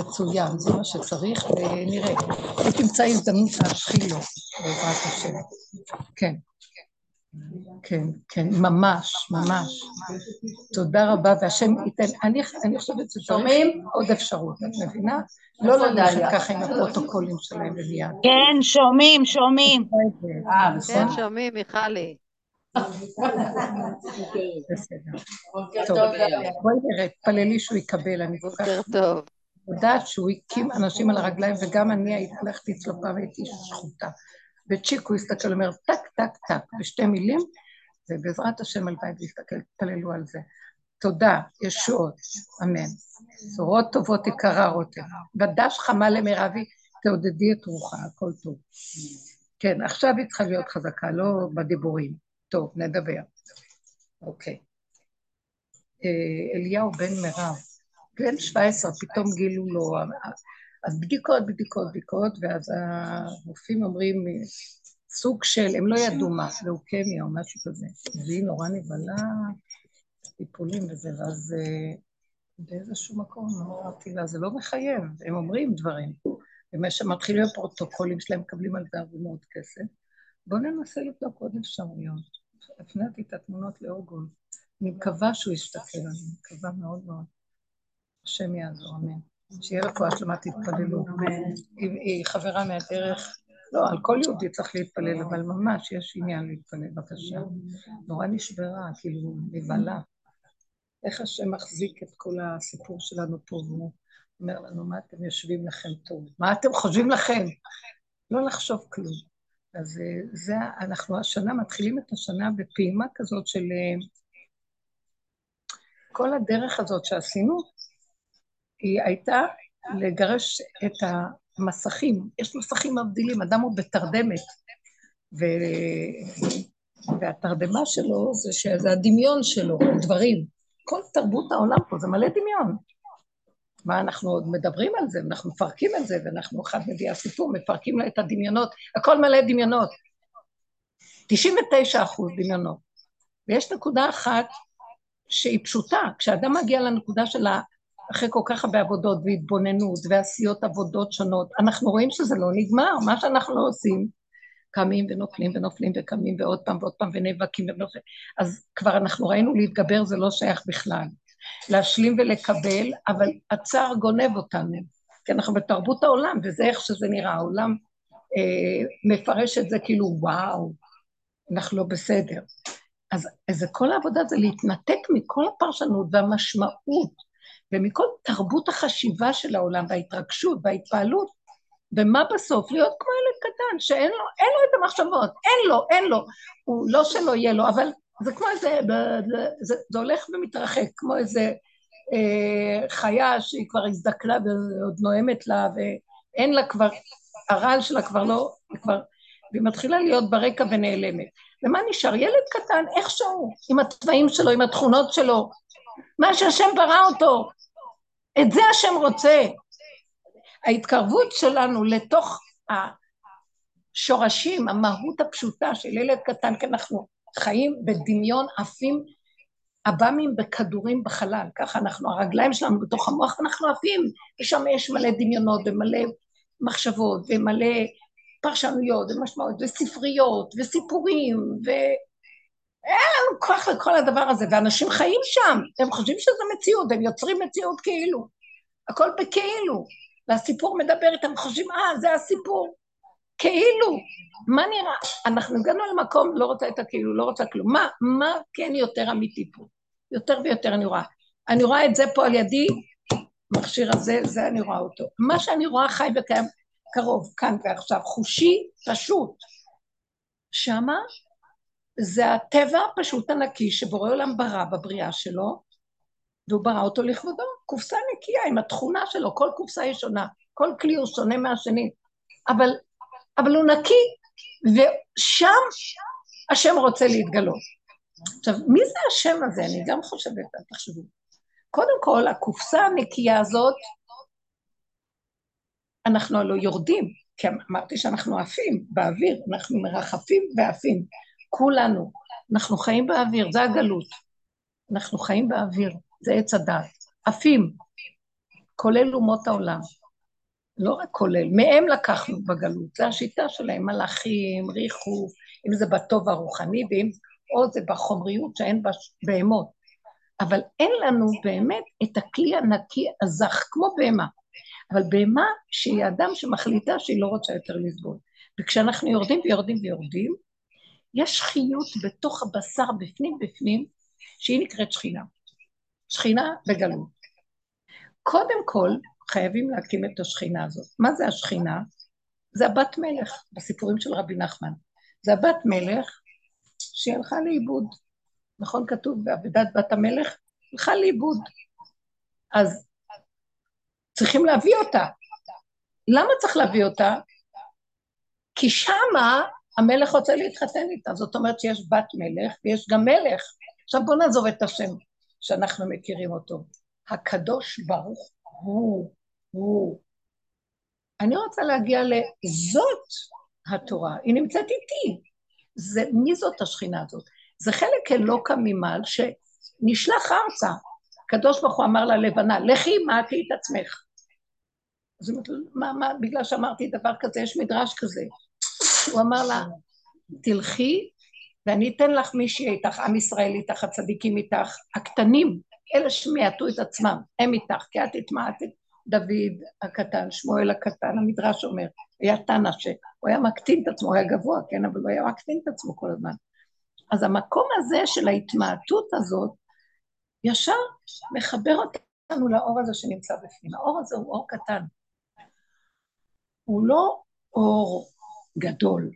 מצוין, זה מה שצריך, ונראה. ותמצא הזדמנות להשחיל לו, בעזרת השם. כן. כן, כן, ממש, ממש. תודה רבה, והשם ייתן, אני, אני חושבת ששומעים עוד אפשרות, את מבינה? לא ללכת ככה עם הפרוטוקולים שלהם ומיד. כן, שומעים, שומעים. אה, כן, שומעים, מיכלי. בואי נראה, תפללי שהוא יקבל, אני כל כך... יודעת שהוא הקים אנשים על הרגליים, וגם אני הלכתי אצלו פעם, הייתי שחוטה. וצ'יק הוא הסתכל, אומר טק, טק, טק, בשתי מילים, ובעזרת השם הלוואי ויסתכל, תפללו על זה. תודה, ישועות, אמן. בשורות טובות יקרה רותם. ודש חמה למרבי, תעודדי את רוחה, הכל טוב. כן, עכשיו היא צריכה להיות חזקה, לא בדיבורים. טוב, נדבר. אוקיי. אה, אליהו בן מירב, בן 17, פתאום גילו לו אז בדיקות, בדיקות, בדיקות, ואז הרופאים אומרים, סוג של, הם לא ידעו מה, לאוקמיה או משהו כזה. והיא נורא נבהלה, טיפולים וזה, ואז אה, באיזשהו מקום אמרתי לה, זה לא מחייב, הם אומרים דברים. ומה שמתחילים הפרוטוקולים שלהם, מקבלים על זה הרבה מאוד כסף. בואו ננסה לבדוק עוד אפשרויות. הפניתי את התמונות לאוגון. אני מקווה שהוא יסתכל, אני מקווה מאוד מאוד. השם יעזור, אמן. שיהיה רפואה שלמה, תתפללו. היא חברה מהדרך, לא, על כל יהודי צריך להתפלל, אבל ממש יש עניין להתפלל, בבקשה. נורא נשברה, כאילו, נבהלה. איך השם מחזיק את כל הסיפור שלנו פה, והוא אומר לנו, מה אתם יושבים לכם טוב? מה אתם חושבים לכם? לא לחשוב כלום. אז אה, זה, אנחנו השנה, מתחילים את השנה בפעימה כזאת של... אה, כל הדרך הזאת שעשינו, היא הייתה לגרש את המסכים. יש מסכים מבדילים, אדם הוא בתרדמת, ו... והתרדמה שלו זה שזה הדמיון שלו, דברים. כל תרבות העולם פה זה מלא דמיון. מה אנחנו עוד מדברים על זה, אנחנו מפרקים את זה, ואנחנו אחד מביא הסיפור, מפרקים לה את הדמיונות, הכל מלא דמיונות. 99 אחוז דמיונות. ויש נקודה אחת שהיא פשוטה, כשאדם מגיע לנקודה של אחרי כל כך הרבה עבודות והתבוננות ועשיות עבודות שונות, אנחנו רואים שזה לא נגמר, מה שאנחנו לא עושים, קמים ונופלים ונופלים וקמים ועוד פעם ועוד פעם ונאבקים ונופלים, אז כבר אנחנו ראינו להתגבר זה לא שייך בכלל. להשלים ולקבל, אבל הצער גונב אותנו, כי אנחנו בתרבות העולם, וזה איך שזה נראה, העולם אה, מפרש את זה כאילו וואו, אנחנו לא בסדר. אז, אז כל העבודה זה להתנתק מכל הפרשנות והמשמעות ומכל תרבות החשיבה של העולם וההתרגשות וההתפעלות, ומה בסוף? להיות כמו ילד קטן, שאין לו, אין לו את המחשבות, אין לו, אין לו. הוא לא שלא יהיה לו, אבל זה כמו איזה, זה, זה, הולך ומתרחק, כמו איזה אה, חיה שהיא כבר הזדקנה ועוד נואמת לה, ואין לה כבר, הרעל שלה כבר לא, כבר, והיא מתחילה להיות ברקע ונעלמת. ומה נשאר? ילד קטן, איכשהו, עם התוואים שלו, עם התכונות שלו, מה שהשם ברא אותו, את זה השם רוצה. ההתקרבות שלנו לתוך השורשים, המהות הפשוטה של ילד קטן, כי אנחנו חיים בדמיון עפים, עב"מים בכדורים בחלל, ככה אנחנו, הרגליים שלנו בתוך המוח, אנחנו עפים, ושם יש מלא דמיונות ומלא מחשבות ומלא פרשנויות ומשמעויות וספריות וסיפורים ו... אין לנו כוח לכל הדבר הזה, ואנשים חיים שם, הם חושבים שזה מציאות, הם יוצרים מציאות כאילו. הכל בכאילו. והסיפור מדבר איתם, חושבים, אה, זה הסיפור. כאילו, מה נראה? אנחנו הגענו למקום, לא רוצה את הכאילו, לא רוצה כלום. מה, מה כן יותר אמיתי פה? יותר ויותר אני רואה. אני רואה את זה פה על ידי, מכשיר הזה, זה אני רואה אותו. מה שאני רואה חי וקיים קרוב, כאן ועכשיו, חושי פשוט. שמה זה הטבע הפשוט הנקי שבורא עולם ברא בבריאה שלו, והוא ברא אותו לכבודו, קופסה נקייה עם התכונה שלו, כל קופסה היא שונה, כל כלי הוא שונה מהשני, אבל, אבל הוא נקי, ושם השם רוצה להתגלות. עכשיו, מי זה השם הזה? אני גם חושבת, תחשבו. קודם כל, הקופסה הנקייה הזאת, אנחנו הלוא יורדים, כי אמרתי שאנחנו עפים באוויר, אנחנו מרחפים ועפים. כולנו. אנחנו חיים באוויר, זה הגלות. אנחנו חיים באוויר, זה עץ הדעת. עפים, כולל אומות העולם. לא רק כולל, מהם לקחנו בגלות, זו השיטה שלהם, מלאכים, ריחוף, אם זה בטוב הרוחני, ואם או זה בחומריות שאין בה בהמות. אבל אין לנו באמת את הכלי הנקי הזך, כמו בהמה. אבל בהמה שהיא אדם שמחליטה שהיא לא רוצה יותר לסבול. וכשאנחנו יורדים ויורדים ויורדים, יש חיות בתוך הבשר, בפנים בפנים, שהיא נקראת שכינה. שכינה בגלות. קודם כל, חייבים להקים את השכינה הזאת. מה זה השכינה? זה הבת מלך, בסיפורים של רבי נחמן. זה הבת מלך שהיא הלכה לאיבוד. נכון כתוב בעבודת בת המלך? הלכה לאיבוד. אז צריכים להביא אותה. למה צריך להביא אותה? כי שמה המלך רוצה להתחתן איתה, זאת אומרת שיש בת מלך ויש גם מלך. עכשיו בואו נעזוב את השם שאנחנו מכירים אותו. הקדוש ברוך הוא, הוא. אני רוצה להגיע לזאת התורה, היא נמצאת איתי. זה, מי זאת השכינה הזאת? זה חלק אלוקה ממעל שנשלח ארצה. הקדוש ברוך הוא אמר ללבנה, לכי מעטי את עצמך. אז היא אומרת, מה, בגלל שאמרתי דבר כזה, יש מדרש כזה. הוא אמר לה, תלכי ואני אתן לך מי שיהיה איתך, עם ישראל איתך, הצדיקים איתך, הקטנים, אלה שמיעטו את עצמם, הם איתך, כי את הטמעת את דוד הקטן, שמואל הקטן, המדרש אומר, היה תנא שהוא היה מקטין את עצמו, הוא היה גבוה, כן, אבל הוא היה מקטין את עצמו כל הזמן. אז המקום הזה של ההתמעטות הזאת, ישר מחבר אותנו לאור הזה שנמצא בפנים. האור הזה הוא אור קטן. הוא לא אור גדול.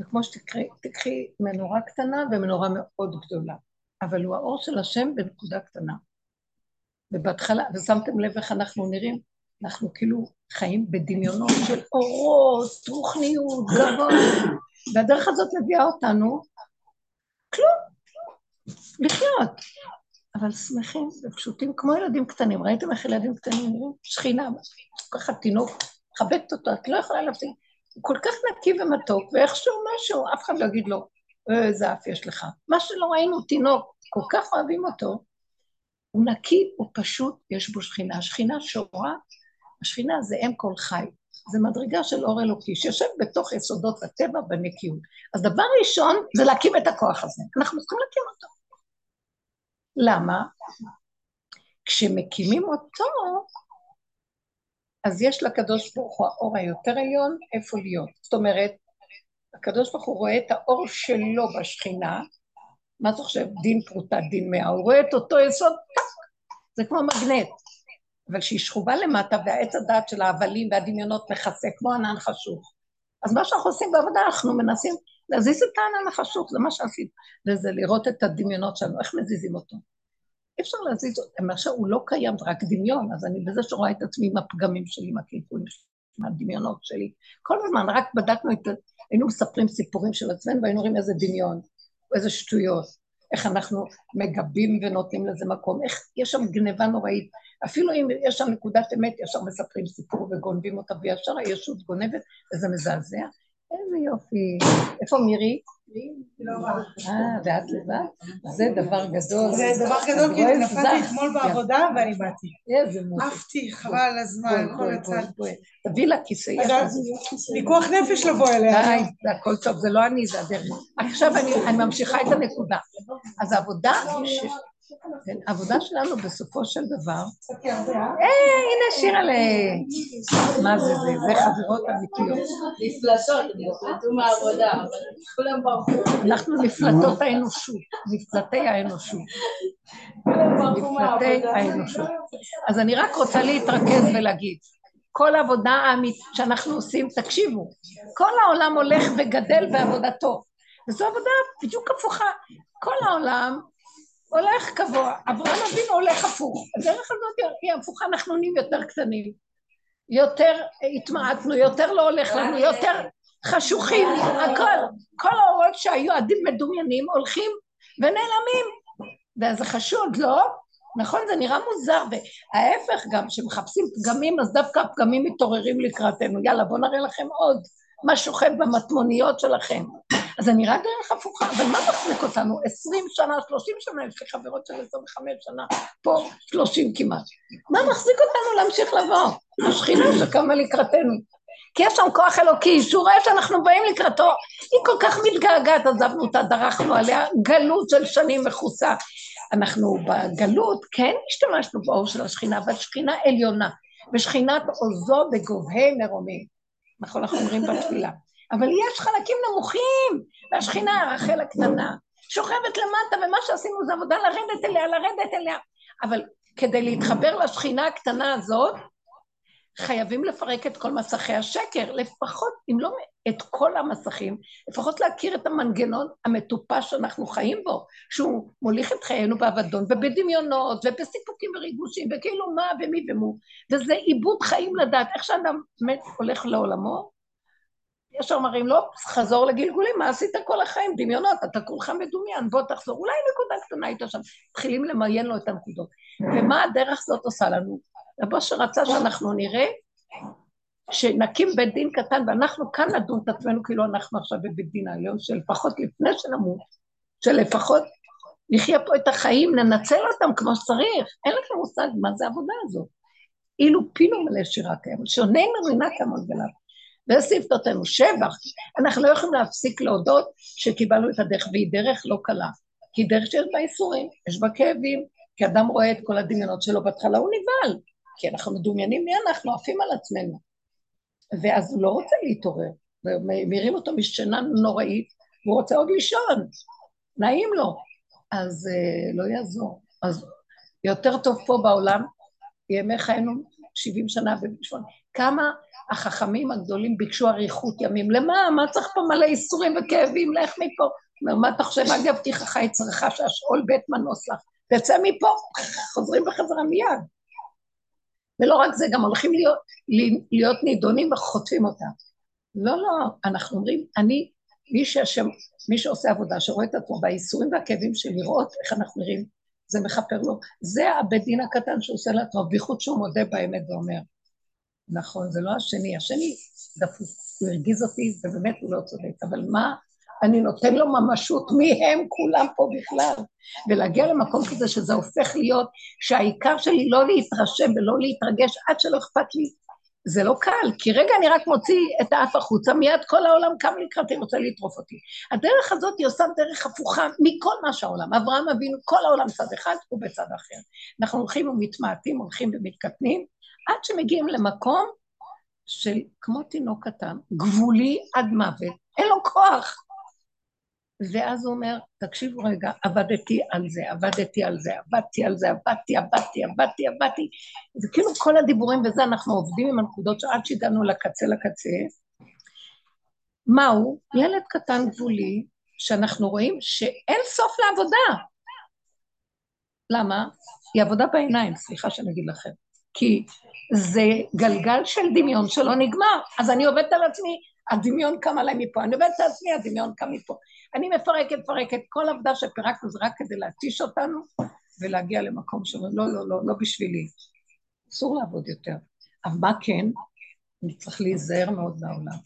וכמו שתקחי מנורה קטנה ומנורה מאוד גדולה, אבל הוא האור של השם בנקודה קטנה. ובהתחלה, ושמתם לב איך אנחנו נראים? אנחנו כאילו חיים בדמיונות של אורות, רוחניות, גבוה, והדרך הזאת מביאה אותנו, כלום, לחיות. אבל שמחים ופשוטים, כמו ילדים קטנים. ראיתם איך ילדים קטנים נראים? שכינה, ככה תינוק, מחבקת אותו, את לא יכולה להפסיק. הוא כל כך נקי ומתוק, ואיכשהו משהו, אף אחד לא יגיד לו, איזה אף יש לך. מה שלא ראינו, תינוק, כל כך אוהבים אותו, הוא נקי, הוא פשוט, יש בו שכינה. השכינה שורה, השכינה זה אם כל חי. זה מדרגה של אור אלוקי, שיושב בתוך יסודות הטבע בנקיות. אז דבר ראשון זה להקים את הכוח הזה. אנחנו צריכים להקים אותו. למה? כשמקימים אותו, אז יש לקדוש ברוך הוא האור היותר עליון, איפה להיות. זאת אומרת, הקדוש ברוך הוא רואה את האור שלו בשכינה, מה אתה חושב? דין פרוטה, דין מאה, הוא רואה את אותו יסוד, זה כמו מגנט. אבל שהיא שכובה למטה והעץ הדעת של ההבלים והדמיונות מכסה, כמו ענן חשוך. אז מה שאנחנו עושים בעבודה, אנחנו מנסים להזיז את הענן החשוך, זה מה שעשית. וזה לראות את הדמיונות שלנו, איך מזיזים אותו. אי אפשר להזיז אותו, עכשיו הוא לא קיים, זה רק דמיון, אז אני בזה שרואה את עצמי עם הפגמים שלי, עם הקלקולים שלי, עם הדמיונות שלי. כל הזמן רק בדקנו את, היינו מספרים סיפורים של עצמנו והיינו רואים איזה דמיון, איזה שטויות, איך אנחנו מגבים ונותנים לזה מקום, איך יש שם גניבה נוראית. אפילו אם יש שם נקודת אמת, ישר מספרים סיפור וגונבים אותה, וישר הישות גונבת, וזה מזעזע. איזה יופי. איפה מירי? אה, ואת לבד? זה דבר גדול. זה דבר גדול, כי נפלתי אתמול בעבודה ואני באתי. איזה מוזיקה. עפתי, חבל על הזמן, כל הצד. תביא לה כיסא. פיקוח נפש לבוא אליה. די, זה הכל טוב, זה לא אני, זה הדרך. עכשיו אני ממשיכה את הנקודה. אז העבודה כן, העבודה שלנו בסופו של דבר, אה, הנה שירה ל... מה זה זה? זה חברות אמיתיות. נפלטות, נפלטו מהעבודה, כולם ברחו. אנחנו נפלטות האנושות, נפלטי האנושות. נפלטי האנושות. אז אני רק רוצה להתרכז ולהגיד, כל העבודה האמיתית שאנחנו עושים, תקשיבו, כל העולם הולך וגדל בעבודתו, וזו עבודה בדיוק הפוכה. כל העולם הולך קבוע, אברהם אבינו הולך הפוך. הדרך הזאת היא הפוכה, אנחנו נהיים יותר קטנים, יותר התמעטנו, יותר לא הולך לנו, יותר חשוכים, הכל, כל האורות שהיו עדים מדומיינים הולכים ונעלמים. וזה חשוד, לא? נכון, זה נראה מוזר, וההפך גם, כשמחפשים פגמים, אז דווקא הפגמים מתעוררים לקראתנו. יאללה, בואו נראה לכם עוד מה שוכב במטמוניות שלכם. אז זה נראה דרך הפוכה, אבל מה מחזיק אותנו? עשרים שנה, שלושים שנה, יש לי חברות של עשרים וחמש שנה, פה שלושים כמעט. מה מחזיק אותנו להמשיך לבוא? השכינה שקמה לקראתנו. כי יש שם כוח אלוקי, שהוא רואה שאנחנו באים לקראתו, היא כל כך מתגעגעת, עזבנו אותה, דרכנו עליה, גלות של שנים מכוסה. אנחנו בגלות כן השתמשנו באור של השכינה, אבל שכינה עליונה, ושכינת עוזו בגובהי מרומים. נכון, אנחנו אומרים בתפילה. אבל יש חלקים נמוכים, והשכינה, רחל הקטנה, שוכבת למטה, ומה שעשינו זה עבודה לרדת אליה, לרדת אליה. אבל כדי להתחבר לשכינה הקטנה הזאת, חייבים לפרק את כל מסכי השקר, לפחות, אם לא את כל המסכים, לפחות להכיר את המנגנון המטופש שאנחנו חיים בו, שהוא מוליך את חיינו באבדון ובדמיונות ובסיפוקים וריגושים וכאילו מה ומי ומו, וזה עיבוד חיים לדעת, איך שאדם מת הולך לעולמו, יש אומרים לו, לא, חזור לגלגולים, מה עשית כל החיים? דמיונות, אתה כולך מדומיין, בוא תחזור, אולי נקודה קטנה היית שם, מתחילים למיין לו את הנקודות. ומה הדרך הזאת עושה לנו? רבו שרצה שאנחנו נראה שנקים בית דין קטן, ואנחנו כאן נדון את עצמנו כאילו אנחנו עכשיו בבית דין העליון, שלפחות לפני שנמות, שלפחות נחיה פה את החיים, ננצל אותם כמו שצריך. אין לכם מושג מה זה העבודה הזאת. אילו פינו מלא שירה קיימת, שונה מרינה כמות ולאו. ושפתותינו שבח. אנחנו לא יכולים להפסיק להודות שקיבלנו את הדרך, והיא דרך לא קלה. כי דרך שיש בה איסורים, יש בה כאבים, כי אדם רואה את כל הדמיונות שלו, בהתחלה הוא נבהל, כי אנחנו מדומיינים מי אנחנו, עפים על עצמנו. ואז הוא לא רוצה להתעורר, וממירים אותו משנה נוראית, והוא רוצה עוד לישון, נעים לו. אז uh, לא יעזור. אז יותר טוב פה בעולם, ימי חיינו 70 שנה ובשמונה. כמה החכמים הגדולים ביקשו אריכות ימים. למה? מה צריך פה מלא איסורים וכאבים? לך מפה. אומר, מה אתה חושב? אל יבטיחך יצרך שהשאול בית מנוס לך. תצא מפה, חוזרים בחזרה מיד. ולא רק זה, גם הולכים להיות, להיות נידונים וחוטפים אותם. לא, לא, אנחנו אומרים, אני, מי שהשם, מי שעושה עבודה, שרואה את עצמו בייסורים והכאבים של לראות איך אנחנו נראים, זה מכפר לו. זה הבית דין הקטן שהוא עושה לעצמו, בייחוד שהוא מודה באמת ואומר, נכון, זה לא השני, השני דפוק, הוא הרגיז אותי, ובאמת הוא לא צודק, אבל מה, אני נותן לו ממשות, מי הם כולם פה בכלל? ולהגיע למקום כזה שזה הופך להיות, שהעיקר שלי לא להתרשם ולא להתרגש עד שלא אכפת לי, זה לא קל, כי רגע אני רק מוציא את האף החוצה, מיד כל העולם קם לקראתי, רוצה לטרוף אותי. הדרך הזאת היא עושה דרך הפוכה מכל מה שהעולם. אברהם אבינו, כל העולם צד אחד, הוא בצד אחר. אנחנו הולכים ומתמעטים, הולכים ומתקטנים, עד שמגיעים למקום של כמו תינוק קטן, גבולי עד מוות, אין לו כוח. ואז הוא אומר, תקשיבו רגע, עבדתי על זה, עבדתי על זה, עבדתי על זה, עבדתי, עבדתי, עבדתי, עבדתי. זה כאילו כל הדיבורים וזה, אנחנו עובדים עם הנקודות שעד שהגענו לקצה לקצה. מהו? ילד קטן גבולי, שאנחנו רואים שאין סוף לעבודה. למה? היא עבודה בעיניים, סליחה שאני אגיד לכם. כי זה גלגל של דמיון שלא נגמר. אז אני עובדת על עצמי, הדמיון קם עליי מפה, אני עובדת על עצמי, הדמיון קם מפה. אני מפרקת, מפרקת, כל עבודה שפירקנו זה רק כדי להתיש אותנו ולהגיע למקום שאומרים, לא, לא, לא, לא בשבילי. אסור לעבוד יותר. אבל מה כן? אני צריך להיזהר מאוד מהעולם.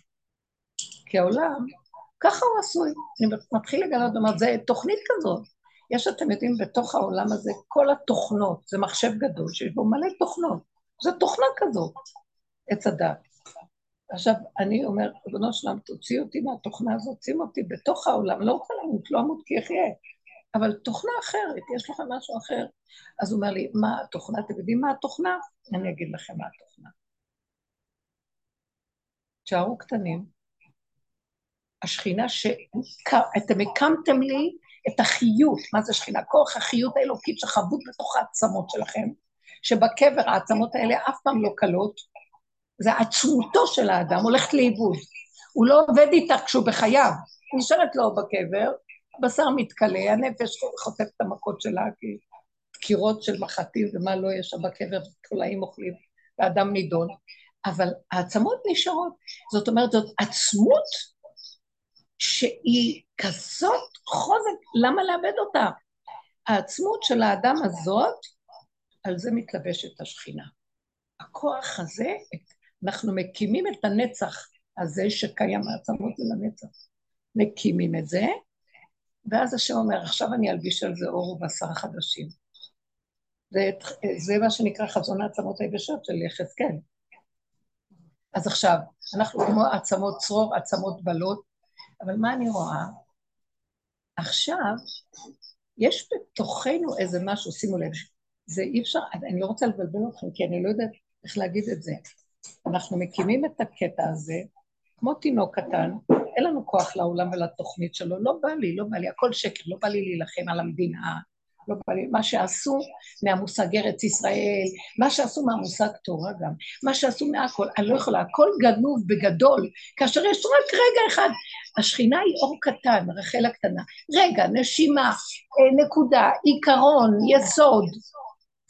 כי העולם, ככה הוא עשוי. אני מתחיל לגלות, אומר, זה תוכנית כזאת. יש, אתם יודעים, בתוך העולם הזה, כל התוכנות, זה מחשב גדול שיש בו מלא תוכנות. זו תוכנה כזאת, עץ הדת. עכשיו, אני אומר, ריבונו שלם, תוציא אותי מהתוכנה הזאת, שים אותי בתוך העולם, לא רוצה למות, לא אמות כי אחיה, אבל תוכנה אחרת, יש לכם משהו אחר. אז הוא אומר לי, מה התוכנה? אתם יודעים מה התוכנה? אני אגיד לכם מה התוכנה. תשארו קטנים, השכינה שאתם הקמתם לי את החיות, מה זה שכינה? כוח החיות האלוקית שחבוט בתוך העצמות שלכם, שבקבר העצמות האלה אף פעם לא קלות, זה עצמותו של האדם, הולכת לאיבוד. הוא לא עובד איתה כשהוא בחייו, נשארת לו בקבר, הבשר מתכלה, הנפש חוטפת את המכות שלה, כי דקירות של מחטים ומה לא יש שם בקבר, תולעים אוכלים, ואדם נידון. אבל העצמות נשארות. זאת אומרת, זאת עצמות שהיא כזאת חוזק, למה לאבד אותה? העצמות של האדם הזאת, על זה מתלבשת השכינה. הכוח הזה, אנחנו מקימים את הנצח הזה שקיים, העצמות זה לנצח. מקימים את זה, ואז השם אומר, עכשיו אני אלביש על זה אור ובשר חדשים. זה, זה מה שנקרא חזון העצמות היבשות של יחזקאל. אז עכשיו, אנחנו כמו עצמות צרור, עצמות בלות, אבל מה אני רואה? עכשיו, יש בתוכנו איזה משהו, שימו לב, זה אי אפשר, אני לא רוצה לבלבל אתכם, כי אני לא יודעת איך להגיד את זה. אנחנו מקימים את הקטע הזה, כמו תינוק קטן, אין לנו כוח לעולם ולתוכנית שלו, לא בא לי, לא בא לי, הכל שקר, לא בא לי להילחם על המדינה, לא בא לי, מה שעשו מהמושג ארץ ישראל, מה שעשו מהמושג תורה גם, מה שעשו מהכל, אני לא יכולה, הכל גנוב בגדול, כאשר יש רק רגע אחד, השכינה היא אור קטן, רחל הקטנה, רגע, נשימה, אה, נקודה, עיקרון, יסוד,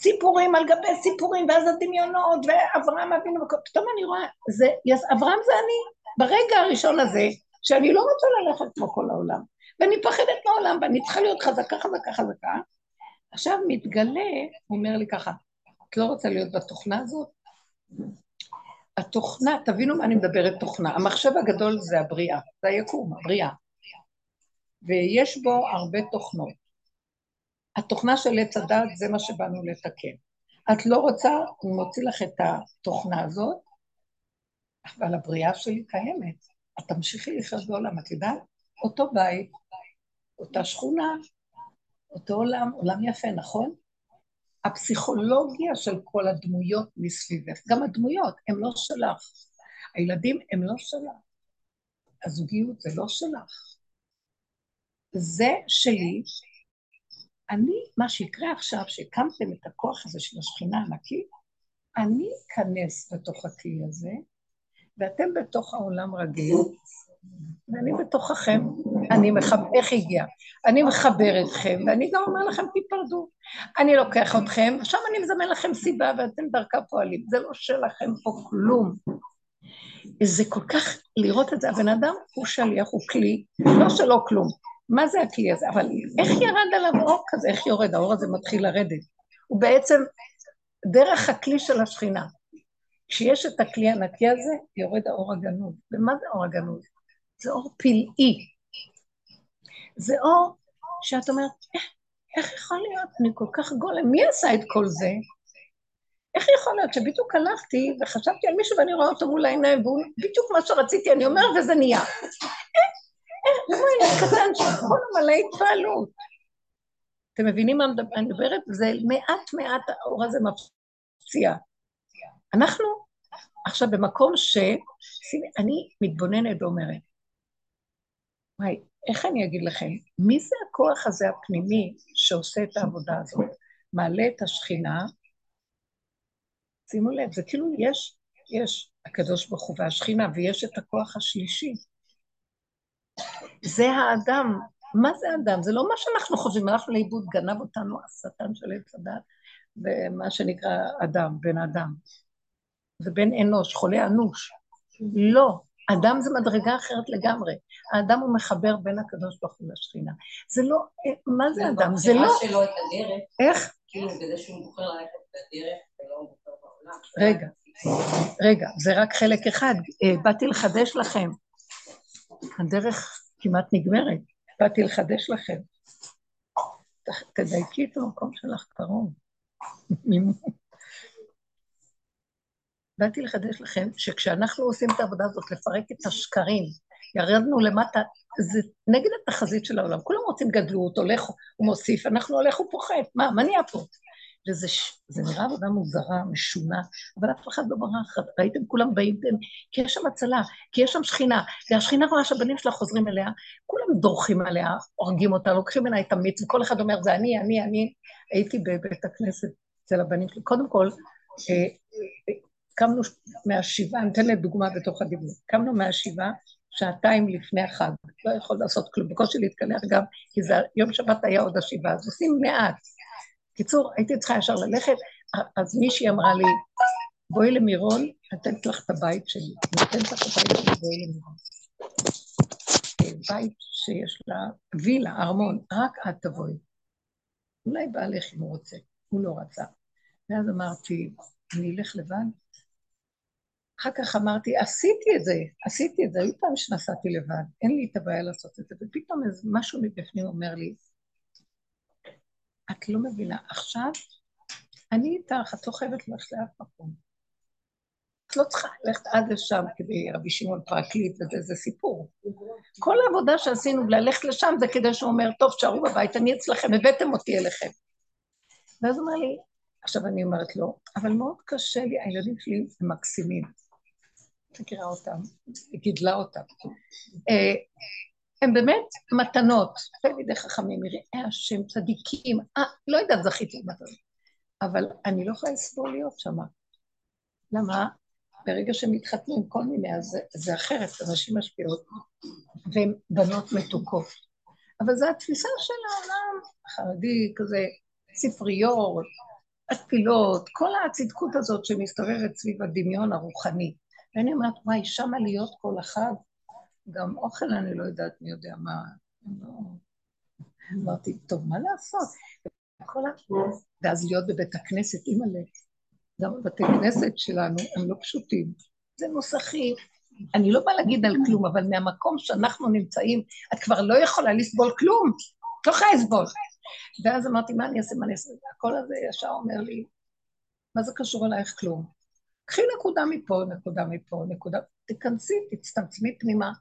סיפורים על גבי סיפורים, ואז הדמיונות, ואברהם אבינו, פתאום אני רואה, זה, אברהם זה אני, ברגע הראשון הזה, שאני לא רוצה ללכת כמו כל העולם, ואני מפחדת מהעולם, ואני צריכה להיות חזקה, חזקה, חזקה. עכשיו מתגלה, הוא אומר לי ככה, את לא רוצה להיות בתוכנה הזאת? התוכנה, תבינו מה אני מדברת תוכנה, המחשב הגדול זה הבריאה, זה היקום, הבריאה. ויש בו הרבה תוכנות. התוכנה של עץ הדת זה מה שבאנו לתקן. את לא רוצה, הוא מוציא לך את התוכנה הזאת, אבל הבריאה שלי קיימת. את תמשיכי לחיות בעולם, את יודעת? אותו בית, אותה שכונה, אותו עולם, עולם יפה, נכון? הפסיכולוגיה של כל הדמויות מסביבך, גם הדמויות, הן לא שלך. הילדים הם לא שלך. הזוגיות זה לא שלך. זה שלי. אני, מה שיקרה עכשיו, שהקמתם את הכוח הזה של השכינה הענקית, אני אכנס בתוך הכלי הזה, ואתם בתוך העולם רגיל, ואני בתוככם, אני מחבר, איך הגיע? אני מחבר אתכם, ואני גם אומר לכם, תיפרדו. אני לוקח אתכם, עכשיו אני מזמן לכם סיבה, ואתם דרכה פועלים. זה לא שלכם פה כלום. זה כל כך, לראות את זה, הבן אדם הוא שליח, הוא כלי, לא שלא כלום. מה זה הכלי הזה? אבל איך ירד עליו אור כזה? איך יורד? האור הזה מתחיל לרדת. הוא בעצם דרך הכלי של השכינה. כשיש את הכלי הנקי הזה, יורד האור הגנוז. ומה זה אור הגנוז? זה אור פלאי. זה אור שאת אומרת, איך, איך יכול להיות? אני כל כך גולם, מי עשה את כל זה? איך יכול להיות שבדיוק הלכתי וחשבתי על מישהו ואני רואה אותו מול העיניים והוא בדיוק מה שרציתי, אני אומר וזה נהיה. איך, כמו ילד קטן שכל מלא התפעלות. אתם מבינים מה אני מדברת? זה מעט מעט האור הזה מפציע. אנחנו עכשיו במקום ש... אני מתבוננת ואומרת, וואי, איך אני אגיד לכם, מי זה הכוח הזה הפנימי שעושה את העבודה הזאת? מעלה את השכינה, שימו לב, זה כאילו יש, יש הקדוש ברוך הוא והשכינה, ויש את הכוח השלישי. זה האדם. מה זה אדם? זה לא מה שאנחנו חושבים, הלכנו לאיבוד, גנב אותנו השטן של עץ הדת, ומה שנקרא אדם, בן אדם. זה בן אנוש, חולה אנוש. לא, אדם זה מדרגה אחרת לגמרי. האדם הוא מחבר בין הקדוש ברוך הוא לשכינה. זה לא, מה זה אדם? זה לא... שלו את הדרך, איך? כאילו בזה שהוא בוחר ללכת בדרך ולא בוחר בעולם. רגע, רגע, זה רק חלק אחד. אה, באתי לחדש לכם. הדרך כמעט נגמרת. באתי לחדש לכם. תדייקי את המקום שלך קרוב. באתי לחדש לכם שכשאנחנו עושים את העבודה הזאת, לפרק את השקרים, ירדנו למטה, זה נגד התחזית של העולם. כולם רוצים גדלות, הולך, הוא מוסיף, אנחנו הולך ופוחת, מה, מה נהיה פה? וזה זה נראה עבודה מוזרה, משונה, אבל אף אחד לא ברח, ראיתם כולם באים, כי יש שם הצלה, כי יש שם שכינה, והשכינה רואה שהבנים שלה חוזרים אליה, כולם דורכים עליה, הורגים אותה, לוקחים ממנה את המיץ, וכל אחד אומר, זה אני, אני, אני. הייתי בבית הכנסת אצל הבנים שלי, קודם כל, אה, קמנו מהשבעה, אני אתן לדוגמה בתוך הדיבור, קמנו מהשבעה שעתיים לפני החג, לא יכול לעשות כלום, בקושי להתקלח גם, כי זה יום שבת היה עוד השבעה, אז עושים מעט. קיצור, הייתי צריכה ישר ללכת, אז מישהי אמרה לי, בואי למירון, נותנת לך את הבית שלי, נותנת לך את הבית שלי, בואי למירון. בית שיש לה וילה, ארמון, רק את תבואי. אולי בעלך אם הוא רוצה, הוא לא רצה. ואז אמרתי, אני אלך לבד? אחר כך אמרתי, עשיתי את זה, עשיתי את זה, היו פעם שנסעתי לבד, אין לי את הבעיה לעשות את זה, ופתאום איזה משהו מבפנים אומר לי, את לא מבינה, עכשיו אני איתך, את לא חייבת ללכת לאף מקום. את לא צריכה ללכת עד לשם כדי רבי שמעון פרקליט וזה, זה סיפור. כל העבודה שעשינו ללכת לשם זה כדי שהוא אומר, טוב, תשארו בבית, אני אצלכם, הבאתם אותי אליכם. ואז הוא אומר לי, עכשיו אני אומרת לו, אבל מאוד קשה לי, הילדים שלי הם מקסימים. מכירה אותם, היא גידלה אותם. אה, הם באמת מתנות, תלמידי חכמים, יראי השם, צדיקים, אה, לא יודעת, זכיתי במתנות. אבל אני לא יכולה לסבול להיות שם. למה? ברגע שהם מתחתנו עם כל מיני, אז זה, זה אחרת, אנשים משפיעות, והן בנות מתוקות. אבל זו התפיסה של העולם החרדי, כזה ספריות, התפילות, כל הצדקות הזאת שמסתובבת סביב הדמיון הרוחני. ואני אומרת, וואי, שמה להיות כל אחד, גם אוכל אני לא יודעת מי יודע מה. לא... אמרתי, טוב, מה לעשות? ואז להיות בבית הכנסת, אימא'לה, גם בבתי כנסת שלנו הם לא פשוטים. זה נוסחים. אני לא באה להגיד על כלום, אבל מהמקום שאנחנו נמצאים, את כבר לא יכולה לסבול כלום. את לא יכולה לסבול. ואז אמרתי, מה אני אעשה, מה אני אעשה? הקול הזה ישר אומר לי, מה זה קשור אלייך כלום? קחי נקודה מפה, נקודה מפה, נקודה, תיכנסי, תצטמצמי פנימה.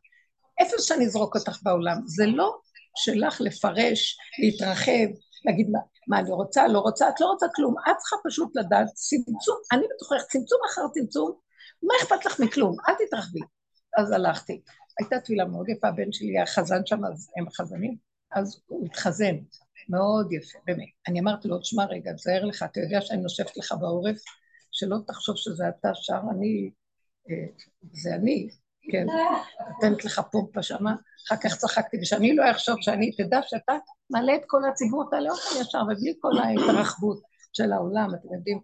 איפה שאני אזרוק אותך בעולם, זה לא שלך לפרש, להתרחב, להגיד מה, מה אני רוצה, לא רוצה, את לא רוצה כלום. את צריכה פשוט לדעת צמצום, אני בתוכך צמצום אחר צמצום, מה אכפת לך מכלום? אל תתרחבי. אז הלכתי. הייתה תפילה מאוד יפה, הבן שלי היה חזן שם, אז הם חזנים, אז הוא התחזן. מאוד יפה, באמת. אני אמרתי לו, תשמע רגע, תזהר לך, אתה יודע שאני נושפת לך בעורף, שלא תחשוב שזה אתה שר, אני, אה, זה אני, כן, נותנת לך פומפה שמה, אחר כך צחקתי, ושאני לא אחשוב שאני, תדע שאתה מעלה את כל הציבור, תעלה אותם ישר, ובלי כל ההתרחבות של העולם, אתם יודעים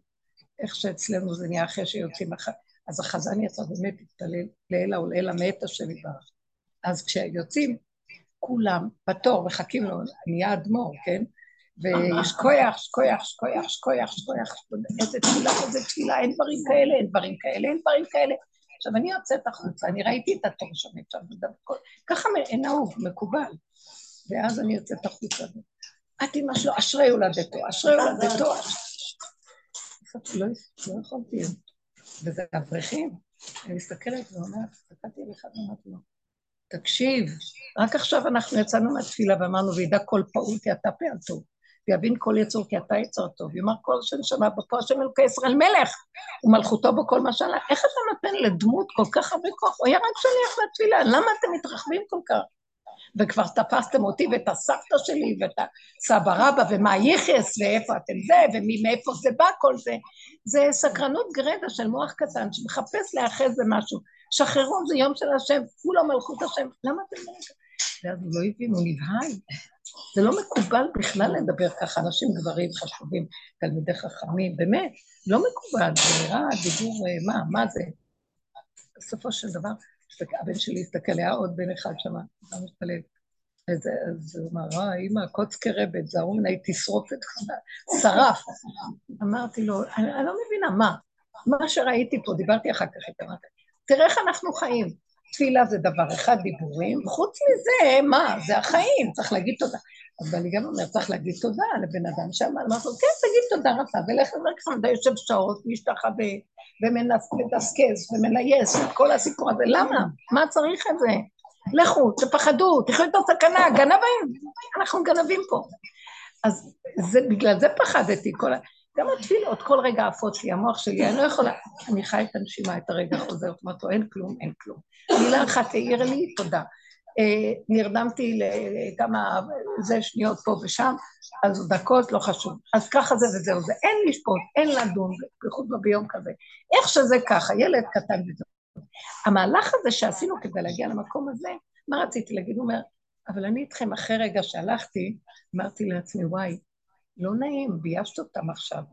איך שאצלנו זה נהיה אחרי שיוצאים אחר. אז החזן יצא באמת להתפלל לעילא ולעילא מאת השם יברך. אז כשיוצאים, כולם בתור מחכים לו, נהיה אדמו"ר, כן? ויש כויח, שכויח, שכויח, שכויח, שכויח, איזה תפילה, איזה תפילה, אין דברים כאלה, אין דברים כאלה, אין דברים כאלה. עכשיו, אני יוצאת החוצה, אני ראיתי את התור שם, ככה נהוג, מקובל. ואז אני יוצאת החוצה. את אמא שלו, אשרי הולדתו, אשרי הולדתו. לא, לא יכולתי, וזה אברכים. אני מסתכלת ואומרת, הסתכלתי עליך ואמרתי לו, תקשיב, רק עכשיו אנחנו יצאנו מהתפילה ואמרנו, וידע כל פעול כי אתה טוב, ויבין כל יצור כי אתה יצר טוב, יאמר כל שם שמע בפה השם אלוקי ישראל מלך, ומלכותו בכל מה שעלה. איך אתה נותן לדמות כל כך הרבה כוח? הוא היה רק שליח לתפילה, למה אתם מתרחבים כל כך? וכבר תפסתם אותי ואת הסבתא שלי ואת הסבא רבא ומה ייחס ואיפה אתם זה ומאיפה זה בא כל זה. זה סקרנות גרדה של מוח קטן שמחפש להיאחז במשהו. שחררו, זה יום של השם, כולו מלכות השם, למה אתם לא... ואז הוא לא הבין, הוא נבהל. זה לא מקובל בכלל לדבר ככה, אנשים גברים חשובים, תלמידי חכמים, באמת, לא מקובל, זה נראה דיבור, אה, מה, מה זה? בסופו של דבר, הבן שלי הסתכל, היה עוד בן אחד שם, היה מתפלל. אז הוא אמר, אה, אמא, קוץ כרבת, זהרו מנה, תשרוף את שרף. אמרתי לו, אני, אני לא מבינה, מה? מה שראיתי פה, דיברתי אחר כך איתם, תראה איך אנחנו חיים. תפילה זה דבר אחד, דיבורים, חוץ מזה, מה? זה החיים, צריך להגיד תודה. אז אני גם אומרת, צריך להגיד תודה לבן אדם שאמר, אמרתי לו, כן, תגיד תודה רבה, ולך לדרכך, אתה יושב שעות, משתחווה, ומדסקס, ומנייס, כל הסיפור הזה, למה? מה צריך את זה? לכו, תפחדו, תחיו את הסכנה, גנבים, אנחנו גנבים פה. אז זה, בגלל זה פחדתי, כל ה... גם התפילות, כל רגע עפות לי, המוח שלי, אני לא יכולה, אני חי את הנשימה, את הרגע חוזרת, אומרת לו, אין כלום, אין כלום. מילה אחת העיר לי, תודה. אה, נרדמתי לכמה, זה שניות פה ושם, אז דקות לא חשוב. אז ככה זה וזהו, זה אין לשפוט, אין לדון, בייחוד לא ביום כזה. איך שזה ככה, ילד קטן וזהו. המהלך הזה שעשינו כדי להגיע למקום הזה, מה רציתי להגיד? הוא אומר, אבל אני איתכם אחרי רגע שהלכתי, אמרתי לעצמי, וואי, לא נעים, ביישת אותם עכשיו.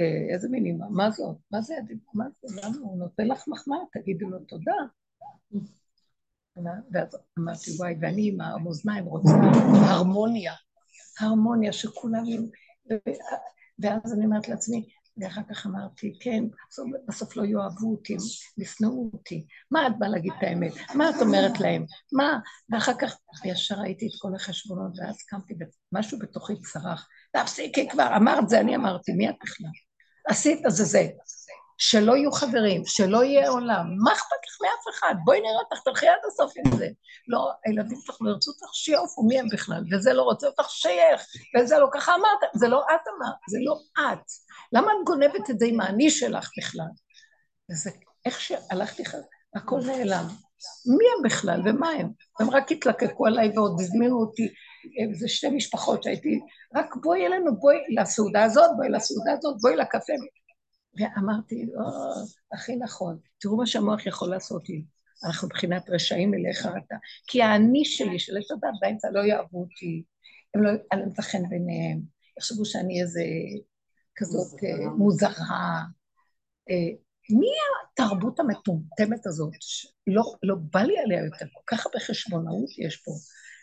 אה, איזה מילים, מה זאת? מה זה, מה זה, למה הוא נותן לך מחמאה, תגידי לו תודה. ואז אמרתי, וואי, ואני עם המאזניים רוצה הרמוניה, הרמוניה שכולם... ואז אני אומרת לעצמי, ואחר כך אמרתי, כן, בסוף, לא יאהבו אותי, ישנאו אותי. מה את באה להגיד את האמת? מה את אומרת להם? מה? ואחר כך ישר ראיתי את כל החשבונות, ואז קמתי, משהו בתוכי צרח. תפסיקי כבר, אמרת זה, אני אמרתי, מי את בכלל? עשית, זה זה. שלא יהיו חברים, שלא יהיה עולם. מה אכפת לך מאף אחד? בואי נראה אותך, תלכי עד הסוף עם זה. לא, הילדים שלך לא ירצו אותך, שיעופו, מי הם בכלל? וזה לא רוצה אותך, שייך, וזה לא ככה אמרת, זה לא את אמרת, זה לא את. למה את גונבת את זה עם האני שלך בכלל? וזה, איך שהלכתי, הכל נעלם. מי הם בכלל ומה הם? הם רק התלקקו עליי ועוד הזמינו אותי, זה שתי משפחות שהייתי, רק בואי אלינו, בואי לסעודה הזאת, בואי לסעודה הזאת, בואי לקפה. ואמרתי, או, הכי נכון, תראו מה שהמוח יכול לעשות לי. אנחנו מבחינת רשעים מלאי חרטה. כי האני שלי, של עץ הדת באמצע, לא יאהבו אותי, הם לא, אני לא מצא חן ביניהם, יחשבו שאני איזה כזאת אה, מוזרה. אה, מי התרבות המטומטמת הזאת? לא, לא בא לי עליה יותר, כל כך הרבה חשבונאות יש פה.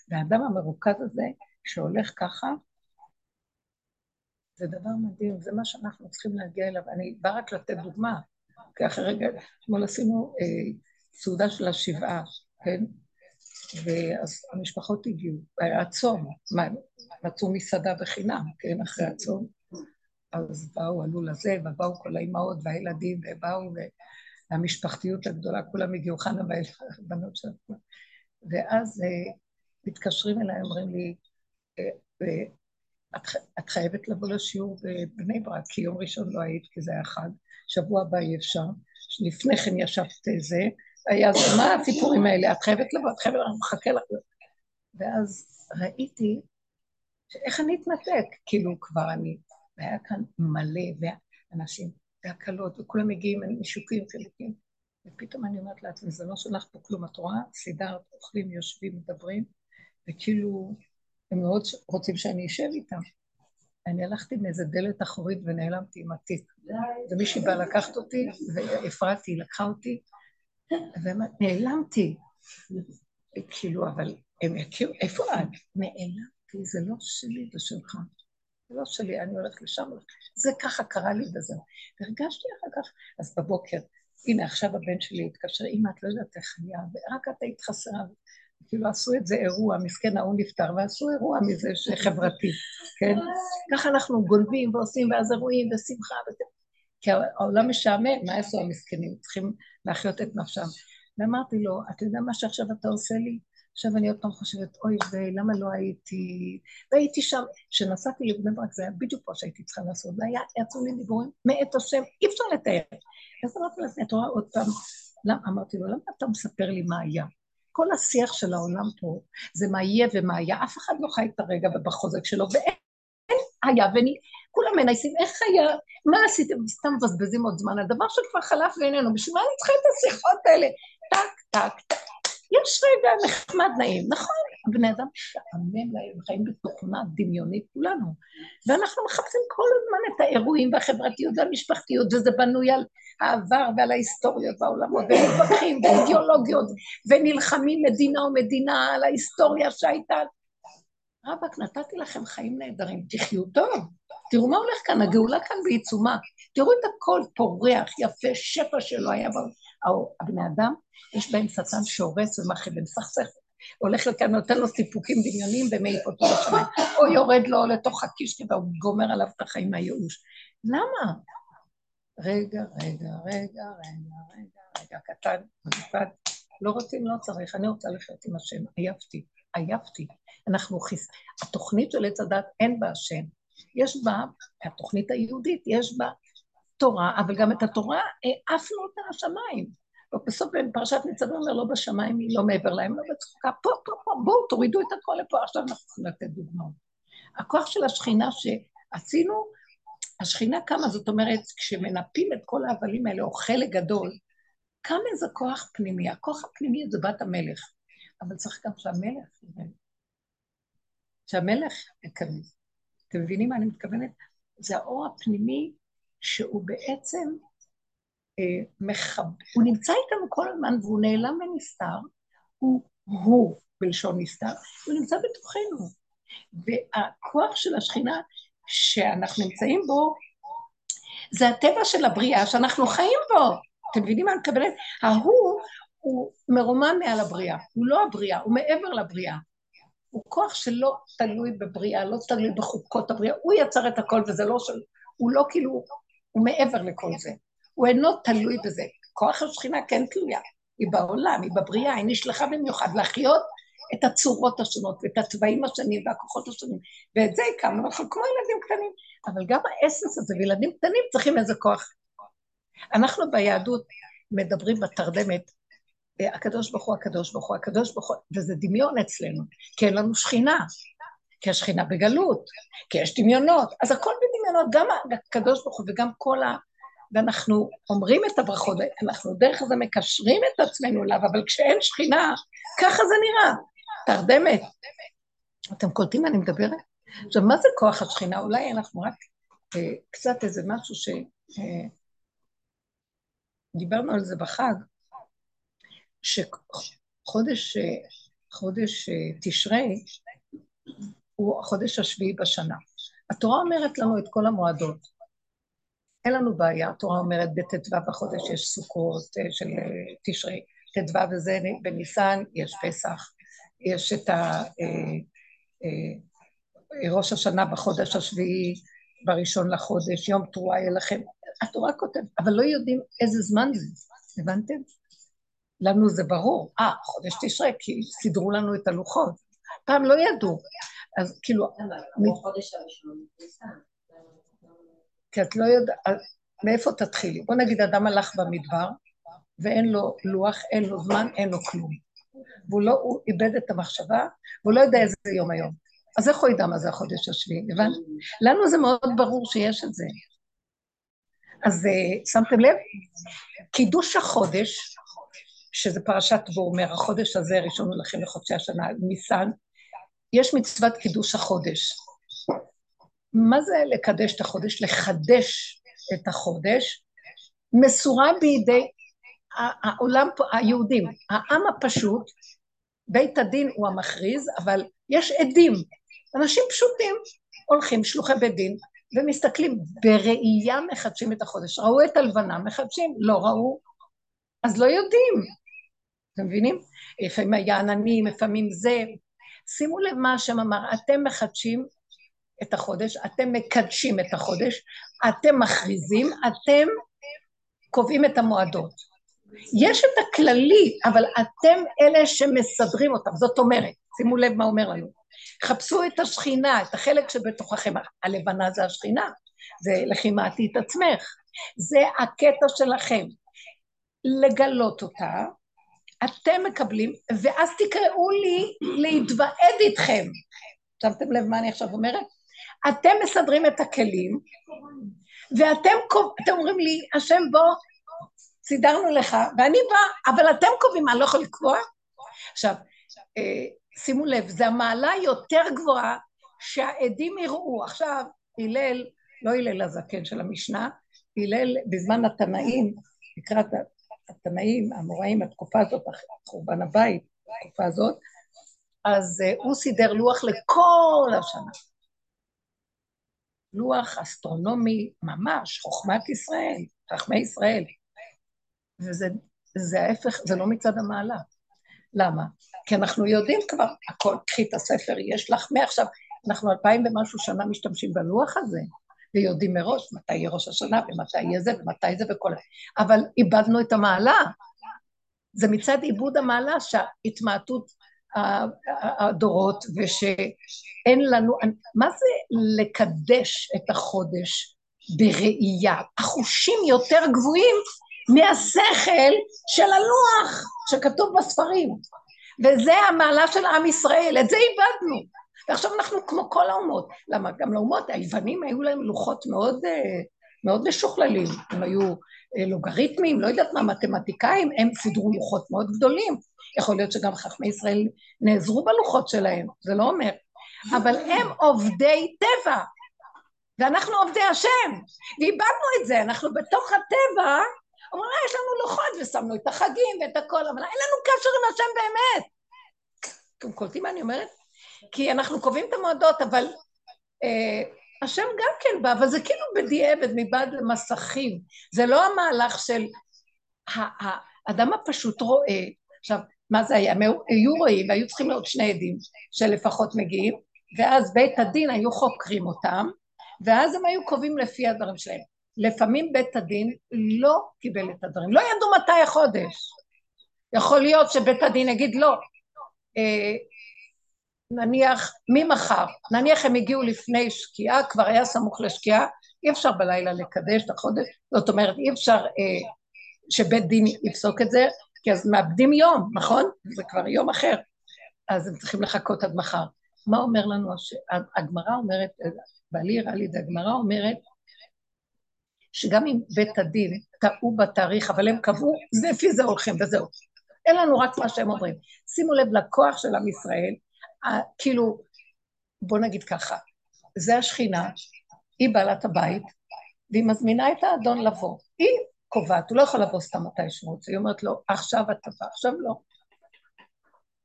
והאדם המרוכז הזה, שהולך ככה, זה דבר מדהים, זה מה שאנחנו צריכים להגיע אליו. אני באה רק לתת דוגמה, כי אחרי רגע, אתמול עשינו אה, סעודה של השבעה, כן? ואז המשפחות הגיעו, היה צום, מה, מצאו מסעדה בחינם, כן, אחרי הצום. אז באו, עלו לזה, ובאו כל האימהות והילדים, ובאו, והמשפחתיות הגדולה, כולם הגיעו, חנה והבנות שלנו. ואז אה, מתקשרים אליי, אומרים לי, אה, אה, את, את חייבת לבוא לשיעור בבני ברק, כי יום ראשון לא היית, כי זה היה חג, שבוע הבא אי אפשר. לפני כן ישבת זה, היה זה, מה הסיפורים האלה? את חייבת לבוא, את חייבת, אני מחכה לך. ואז ראיתי איך אני אתנתק, כאילו כבר אני, והיה כאן מלא, ואנשים, והקלות, וכולם מגיעים, משוקים, חלקים. ופתאום אני אומרת לעצמי, זה לא שלח פה כלום, את רואה? סידרת, אוכלים, יושבים, מדברים, וכאילו, הם מאוד רוצים שאני אשב איתם. אני הלכתי מאיזה דלת אחורית ונעלמתי עם התיק. ומישהי באה לקחת אותי, והפרעתי, לקחה אותי, ונעלמתי. כאילו, אבל הם יכירו, איפה את? נעלמתי, זה לא שלי, זה שלך. זה לא שלי, אני הולכת לשם. זה ככה קרה לי וזהו. והרגשתי אחר כך, אז בבוקר, הנה עכשיו הבן שלי התקשר, אמא, את לא יודעת איך היה, ורק את היית חסרה. כאילו עשו את זה אירוע, מסכן ההוא נפטר, ועשו אירוע מזה שחברתי, כן? ככה אנחנו גונבים ועושים, ואז אירועים ושמחה וזה. כי העולם משעמם, מה יעשו המסכנים? צריכים להחיות את נפשם. ואמרתי לו, אתה יודע מה שעכשיו אתה עושה לי? עכשיו אני עוד פעם חושבת, אוי ולמה לא הייתי... והייתי שם, כשנסעתי לבני ברק זה היה בדיוק פה שהייתי צריכה לעשות, והיה, יצאו לי דיבורים מאת השם, אי אפשר לתאר. אז אמרתי לעצמי, את רואה עוד פעם, למה, אמרתי לו, למה אתה מספר לי מה היה? כל השיח של העולם פה זה מה יהיה ומה היה, אף אחד לא חי את הרגע בחוזק שלו, ואין היה, ואני, כולם מנסים, איך היה, מה עשיתם, סתם מבזבזים עוד זמן על דבר שכבר חלף ואיננו, בשביל מה אני צריכה את השיחות האלה? טק, טק, טק. יש רגע נחמד נעים, נכון, הבני אדם משעמם להם, חיים בתוכנה דמיונית כולנו, ואנחנו מחפשים כל הזמן את האירועים והחברתיות והמשפחתיות, וזה בנוי על העבר ועל ההיסטוריות והעולמות, ומתווכחים ואידיאולוגיות, ונלחמים מדינה ומדינה על ההיסטוריה שהייתה. רבאק, נתתי לכם חיים נהדרים, תחיו טוב. תראו מה הולך כאן, הגאולה כאן בעיצומה. תראו את הכל פורח, יפה, שפע שלא היה הבני אדם, יש בהם שטן שהורס ומחי ומסכסך. הולך לכאן, נותן לו סיפוקים דמיוניים ומעיף אותו לשמיים, או יורד לו לתוך הכיס כזה, הוא גומר עליו את החיים מהייאוש. למה? רגע, רגע, רגע, רגע, רגע, רגע, קטן, מגפד, לא רוצים, לא צריך, אני רוצה לחיות עם השם, עייפתי, עייפתי. אנחנו חיס... התוכנית של עץ הדת אין בה השם. יש בה, התוכנית היהודית, יש בה תורה, אבל גם את התורה העפנו אותה לשמיים. ובסוף בפרשת ניצבים אומר, לא בשמיים היא, לא מעבר להם, לא בצחוקה, פה, פה, פה, בואו, תורידו את הכל לפה, עכשיו אנחנו צריכים לתת דוגמאות. הכוח של השכינה שעשינו, השכינה קמה, זאת אומרת, כשמנפים את כל ההבלים האלה, או חלק גדול, קם איזה כוח פנימי. הכוח הפנימי זה בת המלך, אבל צריך גם שהמלך שהמלך ייכנס. אתם מבינים מה אני מתכוונת? זה האור הפנימי שהוא בעצם אה, מחב... הוא נמצא איתנו כל הזמן והוא נעלם ונסתר, הוא הוא בלשון נסתר, הוא נמצא בתוכנו. והכוח של השכינה שאנחנו נמצאים בו, זה הטבע של הבריאה שאנחנו חיים בו. אתם מבינים מה אני מקבלת? ההוא הוא מרומם מעל הבריאה, הוא לא הבריאה, הוא מעבר לבריאה. הוא כוח שלא תלוי בבריאה, לא תלוי בחוקות הבריאה, הוא יצר את הכל וזה לא של... הוא לא כאילו, הוא מעבר לכל זה. הוא אינו תלוי בזה. כוח השכינה כן תלויה, היא בעולם, היא בבריאה, היא נשלחה במיוחד להחיות את הצורות השונות ואת הצבעים השונים והכוחות השונים, ואת זה הקמנו, אנחנו כמו ילדים קטנים, אבל גם האסנס הזה, וילדים קטנים צריכים איזה כוח. אנחנו ביהדות מדברים בתרדמת, אה, הקדוש ברוך הוא, הקדוש ברוך הוא, הקדוש ברוך הוא, וזה דמיון אצלנו, כי אין לנו שכינה, כי השכינה בגלות, כי יש דמיונות, אז הכל בדמיונות, גם הקדוש ברוך הוא וגם כל ה... ואנחנו אומרים את הברכות, אנחנו דרך זה מקשרים את עצמנו אליו, אבל כשאין שכינה, ככה זה נראה. תרדמת. אתם קולטים מה אני מדברת? עכשיו, מה זה כוח השכינה? אולי אנחנו רק אה, קצת איזה משהו ש... אה, דיברנו על זה בחג, שחודש חודש אה, תשרי הוא החודש השביעי בשנה. התורה אומרת לנו את כל המועדות. אין לנו בעיה, התורה אומרת בט"ו בחודש יש סוכות אה, של אה, תשרי, ט"ו וזה בניסן יש פסח, יש את ה... ראש השנה בחודש השביעי, בראשון לחודש, יום תרועה יהיה לכם. התורה כותבת, אבל לא יודעים איזה זמן זה, הבנתם? לנו זה ברור, אה, חודש תשרי, כי סידרו לנו את הלוחות. פעם לא ידעו. אז כאילו... כי את לא יודעת, מאיפה תתחילי? בוא נגיד, אדם הלך במדבר, ואין לו לוח, אין לו זמן, אין לו כלום. והוא לא, הוא איבד את המחשבה, והוא לא יודע איזה יום היום. אז איך הוא ידע מה זה החודש השביעי, הבנת? לנו זה מאוד ברור שיש את זה. אז uh, שמתם לב? קידוש החודש, שזה פרשת בו אומר, החודש הזה ראשון לכם לחודשי השנה, ניסן, יש מצוות קידוש החודש. מה זה לקדש את החודש? לחדש את החודש, מסורה בידי העולם, היהודים, העם הפשוט, בית הדין הוא המכריז, אבל יש עדים, אנשים פשוטים, הולכים שלוחי בית דין, ומסתכלים, בראייה מחדשים את החודש. ראו את הלבנה, מחדשים, לא ראו, אז לא יודעים. אתם מבינים? לפעמים היה עננים, לפעמים זה. שימו לב מה השם אמר, אתם מחדשים את החודש, אתם מקדשים את החודש, אתם מכריזים, אתם קובעים את המועדות. יש את הכללי, אבל אתם אלה שמסדרים אותם. זאת אומרת, שימו לב מה אומר לנו. חפשו את השכינה, את החלק שבתוככם. הלבנה זה השכינה, זה לכי מעטי את עצמך. זה הקטע שלכם. לגלות אותה, אתם מקבלים, ואז תקראו לי להתוועד איתכם. שמתם לב מה אני עכשיו אומרת? אתם מסדרים את הכלים, ואתם אתם אומרים לי, השם בוא, סידרנו לך, ואני באה, אבל אתם קובעים, אני לא יכול לקבוע? עכשיו, אה, שימו לב, זו המעלה יותר גבוהה שהעדים יראו. עכשיו, הלל, לא הלל הזקן של המשנה, הלל בזמן התנאים, לקראת התנאים, המוראים, התקופה הזאת, חורבן הבית, התקופה הזאת, אז uh, הוא סידר לוח לכל השנה. לוח אסטרונומי ממש, חוכמת ישראל, חכמי ישראל. וזה ההפך, זה לא מצד המעלה. למה? כי אנחנו יודעים כבר, הכל, קחי את הספר, יש לך מעכשיו, אנחנו אלפיים ומשהו שנה משתמשים בלוח הזה, ויודעים מראש מתי יהיה ראש השנה, ומתי יהיה זה, ומתי זה וכל זה. אבל איבדנו את המעלה. זה מצד עיבוד המעלה שההתמעטות הדורות, ושאין לנו, מה זה לקדש את החודש בראייה? החושים יותר גבוהים מהשכל של הלוח שכתוב בספרים. וזה המעלה של עם ישראל, את זה איבדנו. ועכשיו אנחנו כמו כל האומות. למה? גם לאומות, היוונים היו להם לוחות מאוד, אה, מאוד משוכללים. הם היו אה, לוגריתמים, לא יודעת מה, מתמטיקאים, הם סידרו לוחות מאוד גדולים. יכול להיות שגם חכמי ישראל נעזרו בלוחות שלהם, זה לא אומר. אבל הם עובדי טבע, ואנחנו עובדי השם, ואיבדנו את זה, אנחנו בתוך הטבע, אומרים, יש לנו לוחות, ושמנו את החגים ואת הכל, אבל אין לנו קשר עם השם באמת. אתם קולטים מה אני אומרת? כי אנחנו קובעים את המועדות, אבל אה, השם גם כן בא, אבל זה כאילו בדיעבד, מבעד למסכים. זה לא המהלך של... האדם הפשוט רואה, עכשיו, מה זה היה? היו רואים, והיו צריכים להיות שני עדים שלפחות מגיעים, ואז בית הדין היו חוקרים אותם, ואז הם היו קובעים לפי הדברים שלהם. לפעמים בית הדין לא קיבל את הדברים, לא ידעו מתי החודש. יכול להיות שבית הדין יגיד לא, אה, נניח ממחר, נניח הם הגיעו לפני שקיעה, כבר היה סמוך לשקיעה, אי אפשר בלילה לקדש את החודש, זאת אומרת אי אפשר אה, שבית דין יפסוק את זה, כי אז מאבדים יום, נכון? זה כבר יום אחר, אז הם צריכים לחכות עד מחר. מה אומר לנו, הגמרא אומרת, בעלי הראה לי את הגמרא אומרת, שגם אם בית הדין טעו בתאריך, אבל הם קבעו, לפי זה הולכים וזהו. אין לנו רק מה שהם אומרים. שימו לב לכוח של עם ישראל, כאילו, בוא נגיד ככה, זה השכינה, היא בעלת הבית, והיא מזמינה את האדון לבוא. היא קובעת, הוא לא יכול לבוא סתם מתי שהוא רוצה, היא אומרת לו, עכשיו אתה בא, עכשיו לא.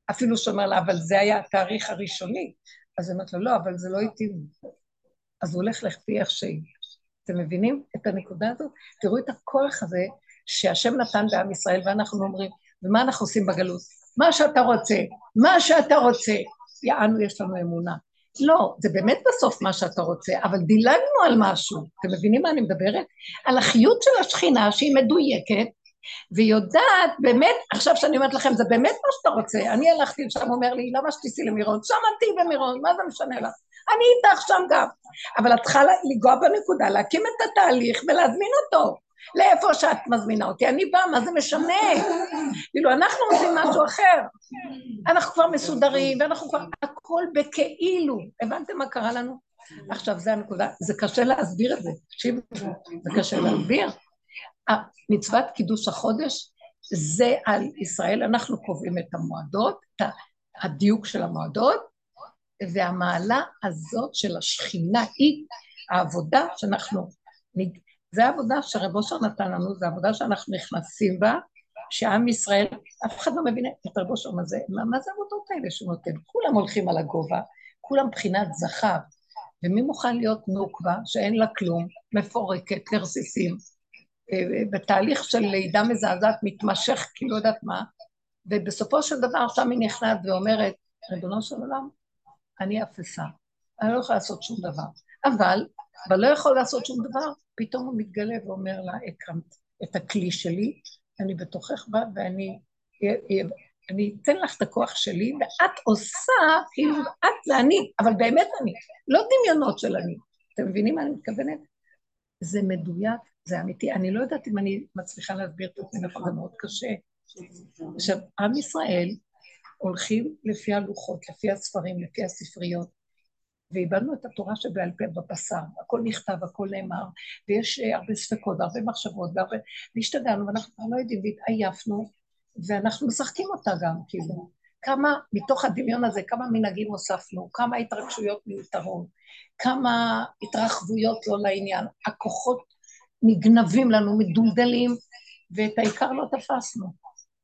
אפילו שאומר לה, אבל זה היה התאריך הראשוני. אז היא אומרת לו, לא, אבל זה לא התאים. אז הוא הולך לפי איך שהיא. אתם מבינים את הנקודה הזאת? תראו את הכוח הזה שהשם נתן בעם ישראל, ואנחנו אומרים, ומה אנחנו עושים בגלות? מה שאתה רוצה, מה שאתה רוצה. יענו, יש לנו אמונה. לא, זה באמת בסוף מה שאתה רוצה, אבל דילגנו על משהו. אתם מבינים מה אני מדברת? על החיות של השכינה שהיא מדויקת, והיא יודעת, באמת, עכשיו שאני אומרת לכם, זה באמת מה שאתה רוצה. אני הלכתי לשם, אומר לי, למה שתיסעי למירון? שם תהיי במירון, מה זה משנה לך? אני איתך שם גם. אבל את צריכה לנגוע בנקודה, להקים את התהליך ולהזמין אותו. לאיפה שאת מזמינה אותי, אני באה, מה זה משנה? כאילו, אנחנו עושים משהו אחר. אנחנו כבר מסודרים, ואנחנו כבר, הכל בכאילו. הבנתם מה קרה לנו? עכשיו, זה הנקודה. זה קשה להסביר את זה. תקשיבו, זה קשה להסביר. מצוות קידוש החודש זה על ישראל, אנחנו קובעים את המועדות, את הדיוק של המועדות, והמעלה הזאת של השכינה היא העבודה שאנחנו זה העבודה שרב אושר נתן לנו, זו עבודה שאנחנו נכנסים בה, שעם ישראל, אף אחד לא מבין את רב אושר מה זה, מה, מה זה העבודות האלה שהוא נותן? כולם הולכים על הגובה, כולם בחינת זכר, ומי מוכן להיות נוקבה, שאין לה כלום, מפורקת, לרסיסים, אה, בתהליך של לידה מזעזעת מתמשך, כי לא יודעת מה, ובסופו של דבר שם היא נכנעת ואומרת, ריבונו של עולם, אני אפסה, אני לא יכולה לעשות שום דבר. אבל אבל לא יכול לעשות שום דבר, פתאום הוא מתגלה ואומר לה, הקמת את הכלי שלי, אני בתוכך בה ואני אני אתן לך את הכוח שלי, ואת עושה, כאילו, את זה אני, אבל באמת אני, לא דמיונות של אני. אתם מבינים מה אני מתכוונת? זה מדויק, זה אמיתי. אני לא יודעת אם אני מצליחה להסביר את עצמי, נכון, זה מאוד קשה. עכשיו, עם ישראל הולכים לפי הלוחות, לפי הספרים, לפי הספריות, ואיבדנו את התורה שבעל פה בבשר, הכל נכתב, הכל נאמר, ויש אה, הרבה ספקות, הרבה מחשבות, והרבה... והשתגענו, ואנחנו כבר לא יודעים, והתעייפנו, ואנחנו משחקים אותה גם, כאילו. כמה, מתוך הדמיון הזה, כמה מנהגים הוספנו, כמה התרגשויות מיותרות, כמה התרחבויות לא לעניין, הכוחות נגנבים לנו, מדולדלים, ואת העיקר לא תפסנו.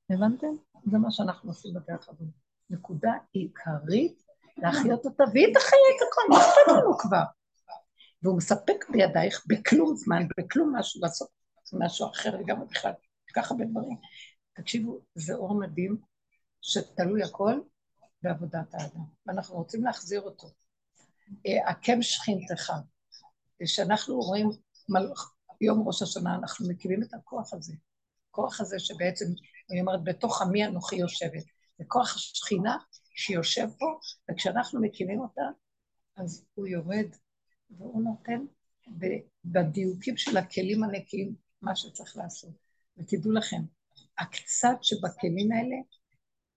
הבנתם? זה מה שאנחנו עושים בדרך הזאת. נקודה עיקרית להחיות אותה, והיא תחיה את הכל, מה אכפת לנו כבר? והוא מספק בידייך בכלום זמן, בכלום משהו לעשות משהו אחר לגמרי בכלל, ככה הרבה דברים. תקשיבו, זה אור מדהים שתלוי הכל בעבודת האדם, ואנחנו רוצים להחזיר אותו. עקם שכינתך, שאנחנו רואים יום ראש השנה, אנחנו מקימים את הכוח הזה, הכוח הזה שבעצם, אני אומרת, בתוך עמי אנוכי יושבת, זה כוח השכינה שיושב פה, וכשאנחנו מקימים אותה, אז הוא יורד והוא נותן בדיוקים של הכלים הנקיים מה שצריך לעשות. ותדעו לכם, הקצת שבכלים האלה,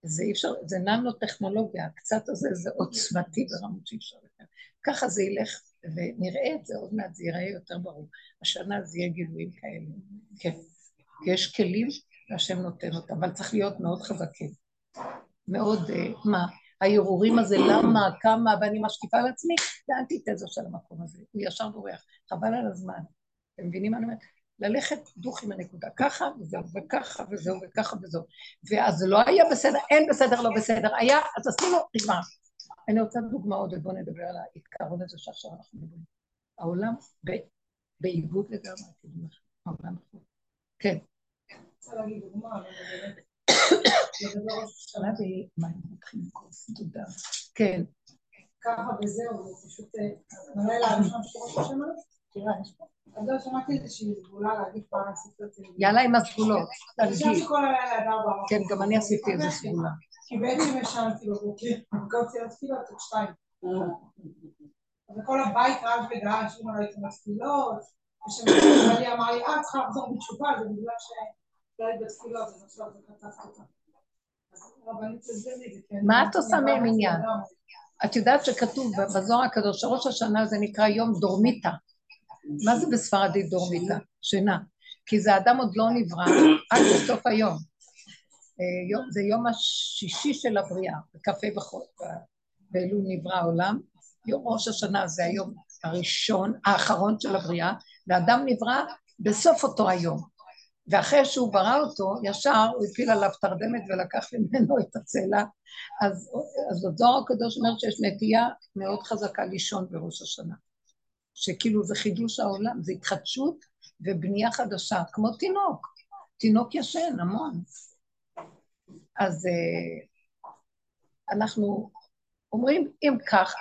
זה אי אפשר, זה ננו-טכנולוגיה, הקצת הזה זה עוצמתי ברמות שאי אפשר יותר. ככה זה ילך, ונראה את זה, עוד מעט זה ייראה יותר ברור. השנה זה יהיה גילויים כאלה, כן. יש כלים והשם נותן אותם, אבל צריך להיות מאוד חזקים. מאוד, אה, מה, הערעורים הזה, למה, כמה, ואני משקיפה על עצמי, זה אנטיתזה של המקום הזה, הוא ישר בורח, חבל על הזמן. אתם מבינים מה אני אומרת? ללכת דוך עם הנקודה, ככה וזהו, וככה וזהו, וככה וזהו. ואז לא היה בסדר, אין בסדר, לא בסדר, היה, אז עשינו, נגמר. אני רוצה דוגמאות, ובואו נדבר על העיקרון הזה שעכשיו אנחנו מדברים. העולם ב- בעיוות לגמרי, העולם. כן. רוצה להגיד דוגמה, אבל באמת, לגבי ראש השנה, שאלה ב- מה הם מתחילים לכעוס? תודה. כן. ככה וזהו, זה פשוט בלילה הראשון של ראש השנה. תראה, יש פה. אז לא שמעתי איזושהי סגולה להגיד פעם ספר תהילים. יאללה עם הסגולות, אני תרגיל. שכל הלילה עד ארבע. כן, גם אני עשיתי איזה סגולה. כי בעצם ישנתי בבוקר, קמתי לתפילות עד שתיים. וכל הבית רעש וגעש, אמא לא הייתי בתפילות, ושבעלי אמר לי, אה, צריכה לחזור בתשובה, זה בגלל שלא כן. מה את עושה מהם עניין? את יודעת שכתוב בזוהר הקדוש שראש השנה זה נקרא יום דורמיתא. מה זה בספרדית דורמיתא? שינה. כי זה אדם עוד לא נברא עד לסוף היום. אה, זה יום השישי של הבריאה, בקפה וחול, באלול נברא העולם. יום ראש השנה זה היום הראשון, האחרון של הבריאה, ואדם נברא בסוף אותו היום. ואחרי שהוא ברא אותו, ישר הוא הפיל עליו תרדמת ולקח ממנו את הצלע. אז, אז הזוהר הקדוש אומר שיש נטייה מאוד חזקה לישון בראש השנה. שכאילו זה חידוש העולם, זה התחדשות ובנייה חדשה, כמו תינוק. תינוק ישן, המון. אז אה, אנחנו אומרים, אם כך,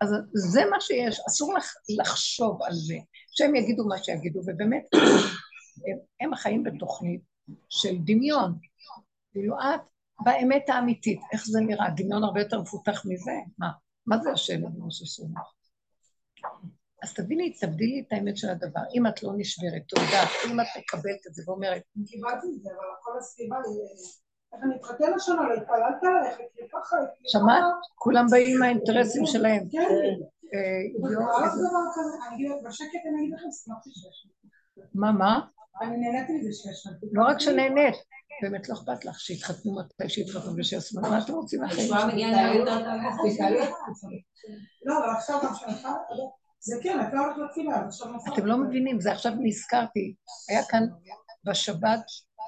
אז זה מה שיש, אסור לחשוב על זה. שהם יגידו מה שיגידו, ובאמת, הם, הם חיים בתוכנית של דמיון. כאילו את, באמת האמיתית, איך זה נראה? דמיון הרבה יותר מפותח מזה? מה? מה זה השם בראש השנה? אז תביני, תבדילי את האמת של הדבר. אם את לא נשברת, תודה. אם את מקבלת את זה ואומרת, קיבלתי את זה, אבל כל הסביבה, איך אני אתחתן השנה, לא התפללת ללכת, כי ככה... שמעת? כולם באים עם האינטרסים שלהם. כן. אה, דבר כזה, אני אגיד לך, בשקט אני אגיד לכם, שמחתי שיש. מה, מה? אני נהניתי מזה שיש. לא רק שנהנית, באמת לא אכפת לך שיתחתנו מתי שיתחתנו ושיעשו מה אתם רוצים מהחיים יותר טוב. לא, אבל עכשיו זה כן, אתה הולך לתפילה, נוסף. אתם לא מבינים, זה עכשיו נזכרתי, היה כאן בשבת,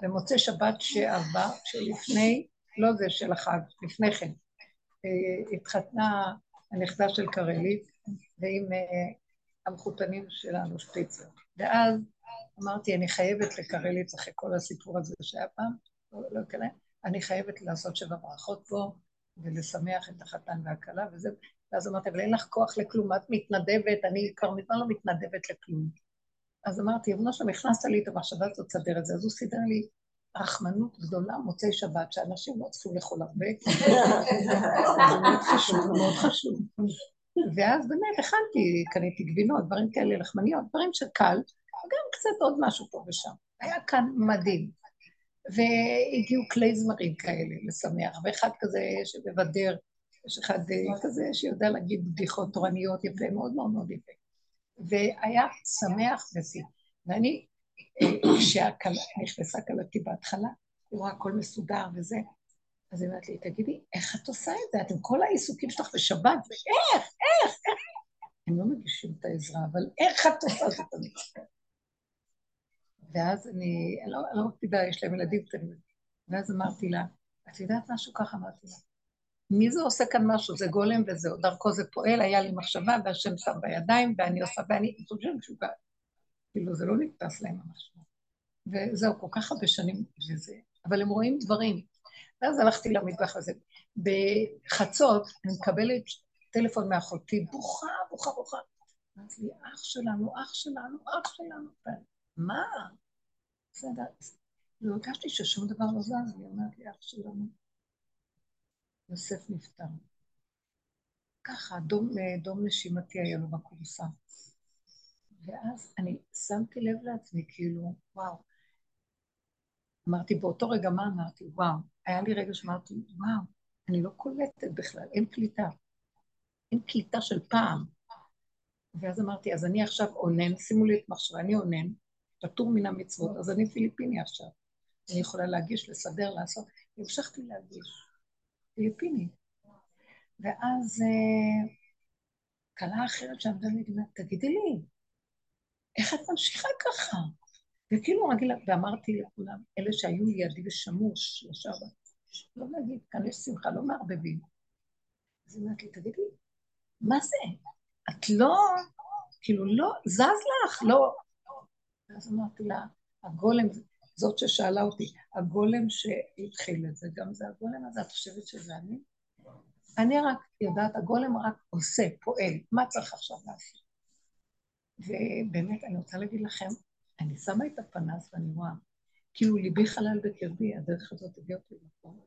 במוצאי שבת שעבר, שלפני, לא זה של החג, לפני כן, אה, התחתנה הנכדה של קרלית, ועם אה, המחותנים שלנו, שפיצר. ואז אמרתי, אני חייבת לקרלית, אחרי כל הסיפור הזה שהיה פעם, לא, לא כאלה, אני חייבת לעשות שבע ברכות פה, ולשמח את החתן והכלה, וזה, ואז אמרתי, אבל אין לך כוח לכלום, את מתנדבת, אני כבר מזמן לא מתנדבת לכלום. אז אמרתי, אבנו שם, הכנסת לי את המחשבה הזאת, תסדר את זה, אז הוא סידר לי רחמנות גדולה, מוצאי שבת, שאנשים לא צריכים לאכול הרבה. זה מאוד חשוב, מאוד חשוב. ואז באמת הכנתי, קניתי גבינות, דברים כאלה, לחמניות, דברים שקל, וגם קצת עוד משהו פה ושם. היה כאן מדהים. והגיעו כלי זמרים כאלה לשמח, ואחד כזה שמבדר, יש אחד אה, כזה שיודע להגיד בדיחות תורניות יפה, מאוד מאוד מאוד יפה. והיה שמח ושיא. ואני, אה, כשנכנסה כלתי בהתחלה, היא רואה הכל מסודר וזה, אז היא אומרת לי, תגידי, איך את עושה את זה? אתם כל העיסוקים שלך בשבת, ואיך, איך, איך? הם לא מגישים את העזרה, אבל איך את עושה את זה? ואז אני, אני לא, לא מקפידה, יש להם ילדים קטנים. ואז אמרתי לה, את יודעת משהו ככה? אמרתי לה, מי זה עושה כאן משהו? זה גולם וזהו, דרכו זה פועל, היה לי מחשבה, והשם שם בידיים, ואני עושה, ואני חושבת משוגעת. כאילו, זה לא נתפס להם ממש. וזהו, כל כך הרבה שנים וזה. אבל הם רואים דברים. ואז הלכתי למטבח הזה. בחצות אני מקבלת טלפון מאחותי, בוכה, בוכה, בוכה. אמרתי לי, אח שלנו, אח שלנו, אח שלנו. מה? בסדר. לא הרגשתי ששום דבר לא זז לי, אמרת לי, אח שלנו. יוסף נפטר. ככה, דום, דום נשימתי היה לו בכורסה. ואז אני שמתי לב לעצמי, כאילו, וואו. אמרתי, באותו רגע, מה אמרתי? וואו. היה לי רגע שאמרתי, וואו, אני לא קולטת בכלל, אין קליטה. אין קליטה של פעם. ואז אמרתי, אז אני עכשיו אונן, שימו לי את מחשבה, אני אונן, פטור מן המצוות, אז אני פיליפיני עכשיו. אני יכולה להגיש, לסדר, לעשות. המשכתי להגיש. פיליפיני. ואז אה, כלה אחרת שעמדה לי, תגידי לי, איך את ממשיכה ככה? וכאילו רגילה, ואמרתי לכולם, אלה שהיו לידי ושמעו שלושה לא להגיד, כאן יש שמחה, לא מערבבים. אז היא אומרת לי, תגידי, מה זה? את לא כאילו, לא, זז לך, לא. אז אמרתי לה, הגולם, זאת ששאלה אותי, הגולם שהתחיל את זה, גם זה הגולם הזה, את חושבת שזה אני? אני רק יודעת, הגולם רק עושה, פועל, מה צריך עכשיו לעשות? ובאמת, אני רוצה להגיד לכם, אני שמה את הפנס ואני רואה, כאילו ליבי חלל בקרבי, הדרך הזאת הביאה אותי למקום,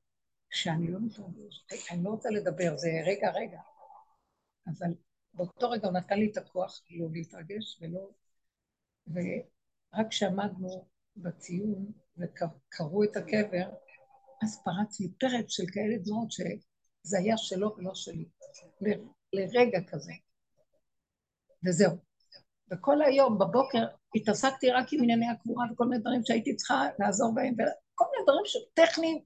שאני לא מתרגשת, אני לא רוצה לדבר, זה רגע, רגע, אבל באותו רגע הוא נתן לי את הכוח לא להתרגש ולא... ורק כשעמדנו בציון וקראו את הקבר, אז פרץ לי פרץ של כאלה דמעות שזה היה שלו ולא שלי, ל- לרגע כזה. וזהו. וכל היום בבוקר התעסקתי רק עם ענייני הקבורה וכל מיני דברים שהייתי צריכה לעזור בהם, וכל מיני דברים שטכניים.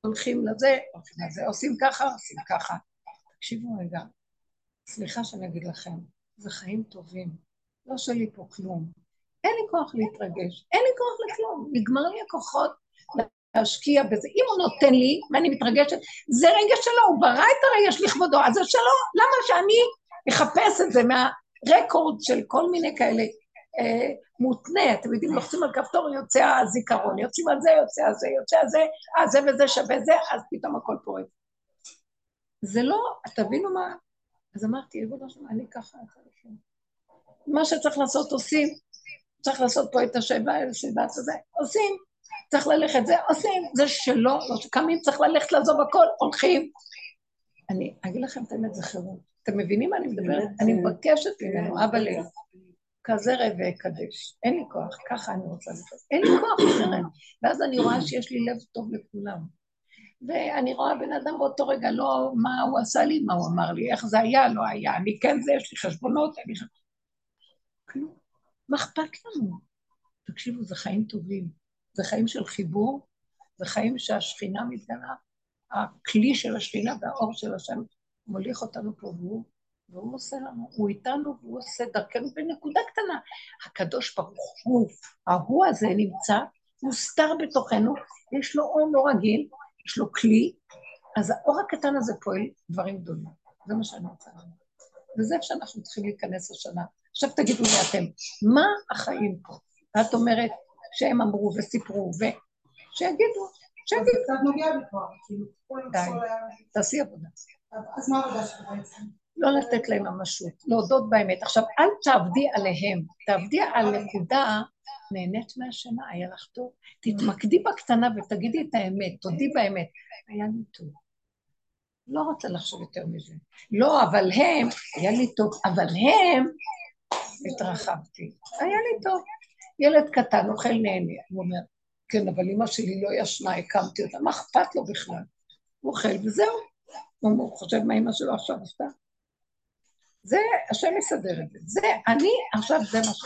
הולכים לזה, הולכים לזה, עושים ככה, עושים ככה. תקשיבו רגע, סליחה שאני אגיד לכם, זה חיים טובים. לא שלי פה כלום. אין לי כוח להתרגש, אין לי כוח לכלום, נגמר לי הכוחות להשקיע בזה. אם הוא נותן לי, ואני מתרגשת, זה רגע שלו, הוא ברא את הרגש לכבודו, אז זה שלו, למה שאני אחפש את זה מהרקורד של כל מיני כאלה אה, מותנה, אתם יודעים, לוחצים על כפתור, יוצא הזיכרון, יוצאים על זה, יוצא על זה, יוצא על זה, אה, זה וזה שווה זה, אז פתאום הכל פורץ. זה לא, תבינו מה, אז אמרתי, ריבונו שלמה, אני ככה, מה שצריך לעשות עושים, צריך לעשות פה את השבע, השבע הזה, עושים, צריך ללכת זה, עושים, זה שלא, לא שקמים, צריך ללכת לעזוב הכל, הולכים. אני אגיד לכם את האמת, זה חירום. אתם מבינים מה אני מדברת? אני מבקשת ממנו, אבא לי, כזה ראה ואקדש. אין לי כוח, ככה אני רוצה לחיות. אין לי כוח יותר. ואז אני רואה שיש לי לב טוב לכולם. ואני רואה בן אדם באותו רגע, לא מה הוא עשה לי, מה הוא אמר לי, איך זה היה, לא היה, אני כן זה, יש לי חשבונות, אני... כלום. מה אכפת לנו? תקשיבו, זה חיים טובים. זה חיים של חיבור, זה חיים שהשכינה מתגלה, הכלי של השכינה והאור של השם מוליך אותנו פה, והוא, והוא עושה לנו, הוא איתנו והוא עושה דרכנו בנקודה קטנה. הקדוש ברוך הוא, ההוא הזה נמצא, מוסתר בתוכנו, יש לו אור לא רגיל, יש לו כלי, אז האור הקטן הזה פועל דברים גדולים. זה מה שאני רוצה לומר. וזה איפה שאנחנו צריכים להיכנס השנה. עכשיו תגידו לי אתם, מה החיים פה? ואת אומרת שהם אמרו וסיפרו, ושיגידו, שיגידו. אז קצת נוגע כבר, כאילו, די, תעשי עבודה. אז מה העבודה שלך בעצם? לא לתת להם ממשות, להודות באמת. עכשיו, אל תעבדי עליהם, תעבדי על נקודה, נהנית מהשינה, היה לך טוב. תתמקדי בקטנה ותגידי את האמת, תודי באמת. היה לי טוב. לא רוצה לחשוב יותר מזה. לא, אבל הם, היה לי טוב, אבל הם, התרחבתי. היה לי טוב. ילד קטן, אוכל נהנה. הוא אומר, כן, אבל אמא שלי לא ישנה, הקמתי אותה, מה אכפת לו בכלל? הוא אוכל וזהו. הוא חושב מה אמא שלו עכשיו עשתה. זה, השם יסדר את זה. זה, אני, עכשיו זה מה ש...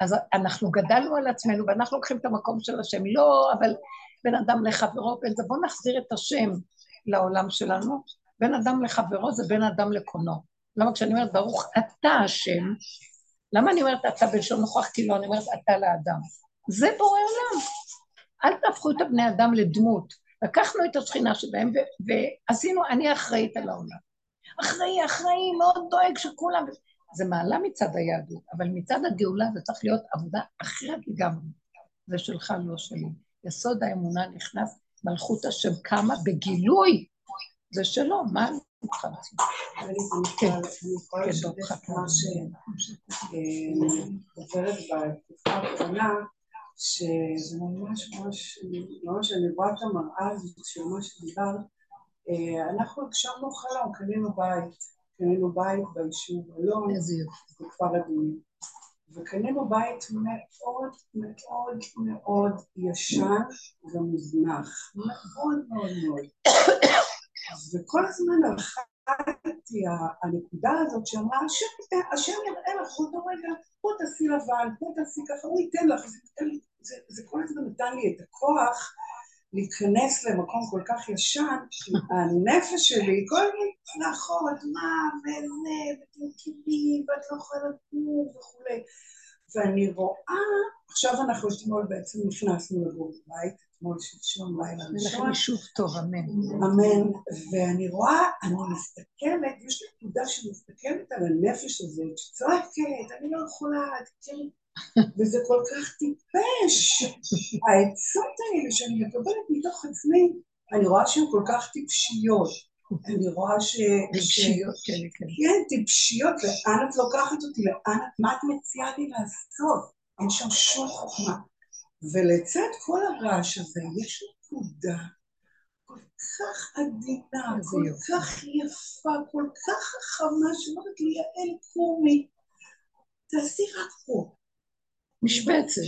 אז אנחנו גדלנו על עצמנו, ואנחנו לוקחים את המקום של השם. לא, אבל בין אדם לחברו, בין זה, בואו נחזיר את השם לעולם שלנו. בין אדם לחברו זה בין אדם לקונו. למה כשאני אומרת ברוך אתה השם, למה אני אומרת אתה בלשון נוכח כאילו אני אומרת אתה לאדם? זה בורא עולם. אל תהפכו את הבני אדם לדמות. לקחנו את השכינה שבהם ועשינו, אני אחראית על העולם. אחראי, אחראי, מאוד דואג שכולם... זה מעלה מצד היהדות, אבל מצד הגאולה זה צריך להיות עבודה אחרת לגמרי. זה שלך, לא שלי. יסוד האמונה נכנס, מלכות השם קמה בגילוי. זה שלו, מה אני יכולה לשתף מה בתקופה האחרונה, שזה ממש ממש, ממש אני רואה את המראה הזאת שממש דיברת, אנחנו הגשמנו חלום, קנינו בית, קנינו בית ביישוב אלון, בכפר אדומים, וקנינו בית מאוד מאוד מאוד ישן ומוזנח, מאוד מאוד מאוד. וכל הזמן הלכה הנקודה הזאת שאמרה, השם יראה לך אותו רגע, פה תעשי לבן, פה תעשי ככה, הוא ייתן לך, זה, זה, זה כל הזמן נתן לי את הכוח להיכנס למקום כל כך ישן, הנפש שלי, כל מיני צלחות, מה, וזה, ותמכירי, ואת לא יכולה לגור וכולי. ואני רואה עכשיו אנחנו אתמול בעצם נכנסנו לגור בבית, אתמול שלשום לילה ראשון, יישוב טוב, אמן. אמן, ואני רואה, אני מסתכלת, יש לי נקודה שמסתכלת על הנפש הזאת, שצועקת, אני לא יכולה, תראי, וזה כל כך טיפש, העצות האלה שאני מקבלת מתוך עצמי, אני רואה שהן כל כך טיפשיות, אני רואה ש... ש- רגשיות כאלה, כן. כן, טיפשיות, לאן את לוקחת אותי, לאן את, מה את מציעה לי לעשות? אין שם שום חוכמה. ולצד כל הרעש הזה, יש נקודה כל כך עדינה, כל. כך יפה, כל כך חכמה, שאומרת לי, יעל קומי, תעשי רק פה, משבצת.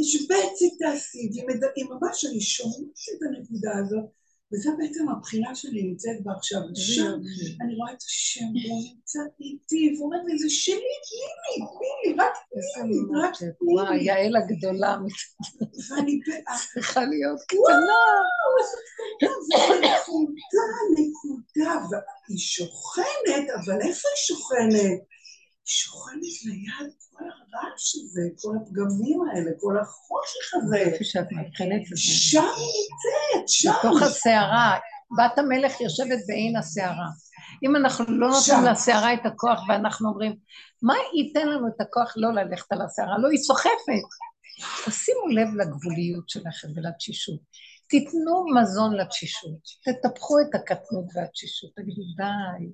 משבצת תעשי, והיא ממש, אני שומעת את הנקודה הזאת, וזו בעצם הבחינה שאני נמצאת בה עכשיו, שם אני רואה את השם, והוא נמצא איתי, והוא אומר לי, זה שלי, תני לי, תני לי, רק תני לי, רק. תני וואי, לי. יעל הגדולה ואני באה, צריכה להיות קטנה. נקודה, נקודה, והיא שוכנת, אבל איפה היא שוכנת? שוכנת ליד כל הרעש הזה, כל הפגמים האלה, כל החושך הזה. איפה שאת מבחינת את זה. שם היא נמצאת, שם. בתוך הסערה, בת המלך יושבת בעין הסערה. אם אנחנו לא. נותנים לסערה את הכוח ואנחנו אומרים, מה ייתן לנו את הכוח לא ללכת על הסערה? לא, היא סוחפת. אז שימו לב לגבוליות שלכם ולתשישות. תיתנו מזון לתשישות, תטפחו את הקטנות והתשישות, תגידו די.